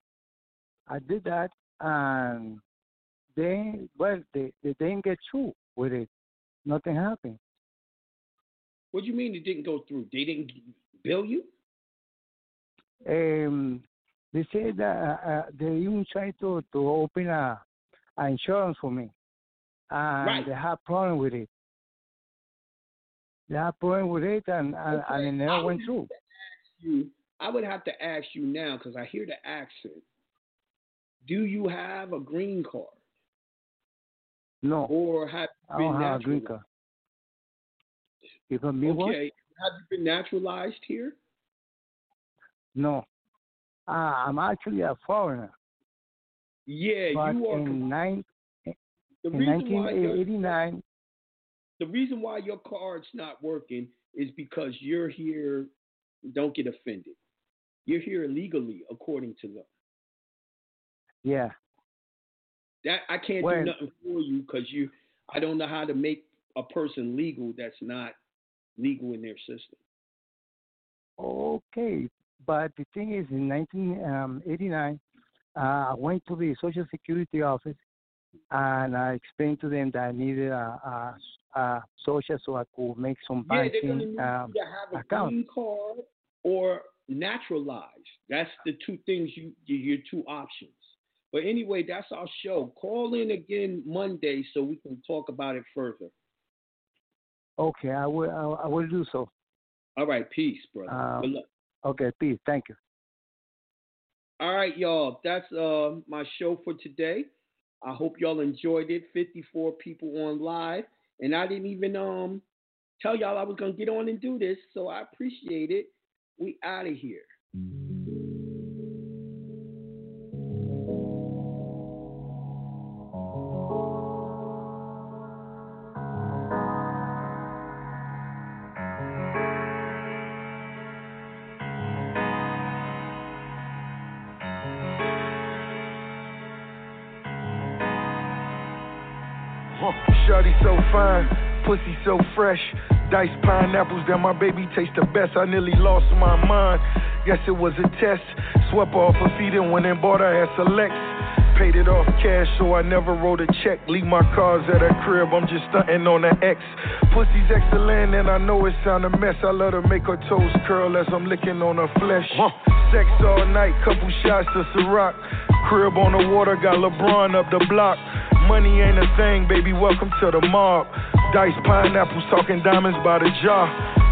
I did that, and they well, they they didn't get through with it. Nothing happened. What do you mean it didn't go through? They didn't bill you? Um, they said that uh, uh, they even tried to to open a, a insurance for me, and Right. they had problem with it. They had problem with it, and and, and it never I went through. have to ask You, I would have to ask you now because I hear the accent. Do you have a green card No, or have you I been don't have a green naturalized? card. Be what? Okay, have you been naturalized here? No. Ah, I'm actually a foreigner. Yeah, but you are. in, nine, in reason why you're- 1989, the reason why your card's not working is because you're here. Don't get offended. You're here illegally, according to them. yeah. That I can't do nothing for you because you. I don't know how to make a person legal that's not legal in their system. Okay, but the thing is, in 1989, uh, I went to the Social Security office and I explained to them that I needed a, a, a social so I could make some Yeah, banking um, have a account. green card or naturalized. That's the two things you your two options. But anyway, that's our show. Call in again Monday so we can talk about it further. Okay, I will. I, will do so. All right, peace, brother. Um. Okay, peace. Thank you. All right, y'all. That's uh my show for today. I hope y'all enjoyed it. 54 people on live. And I didn't even um tell y'all I was gonna get on and do this, so I appreciate it. We out of here. Pussy so fresh. Diced pineapples that my baby tastes the best. I nearly lost my mind. Guess it was a test. Swept off her feet and went and bought her ass a Lex. Paid it off cash, so I never wrote a check. Leave my cars at her crib, I'm just stunting on the X. Pussy's excellent, and I know it sound a mess. I let her make her toes curl as I'm licking on her flesh. Sex all night, couple shots to Ciroc. Crib on the water, got LeBron up the block. Money ain't a thing, baby, welcome to the mob. Pineapples, talking diamonds by the jar.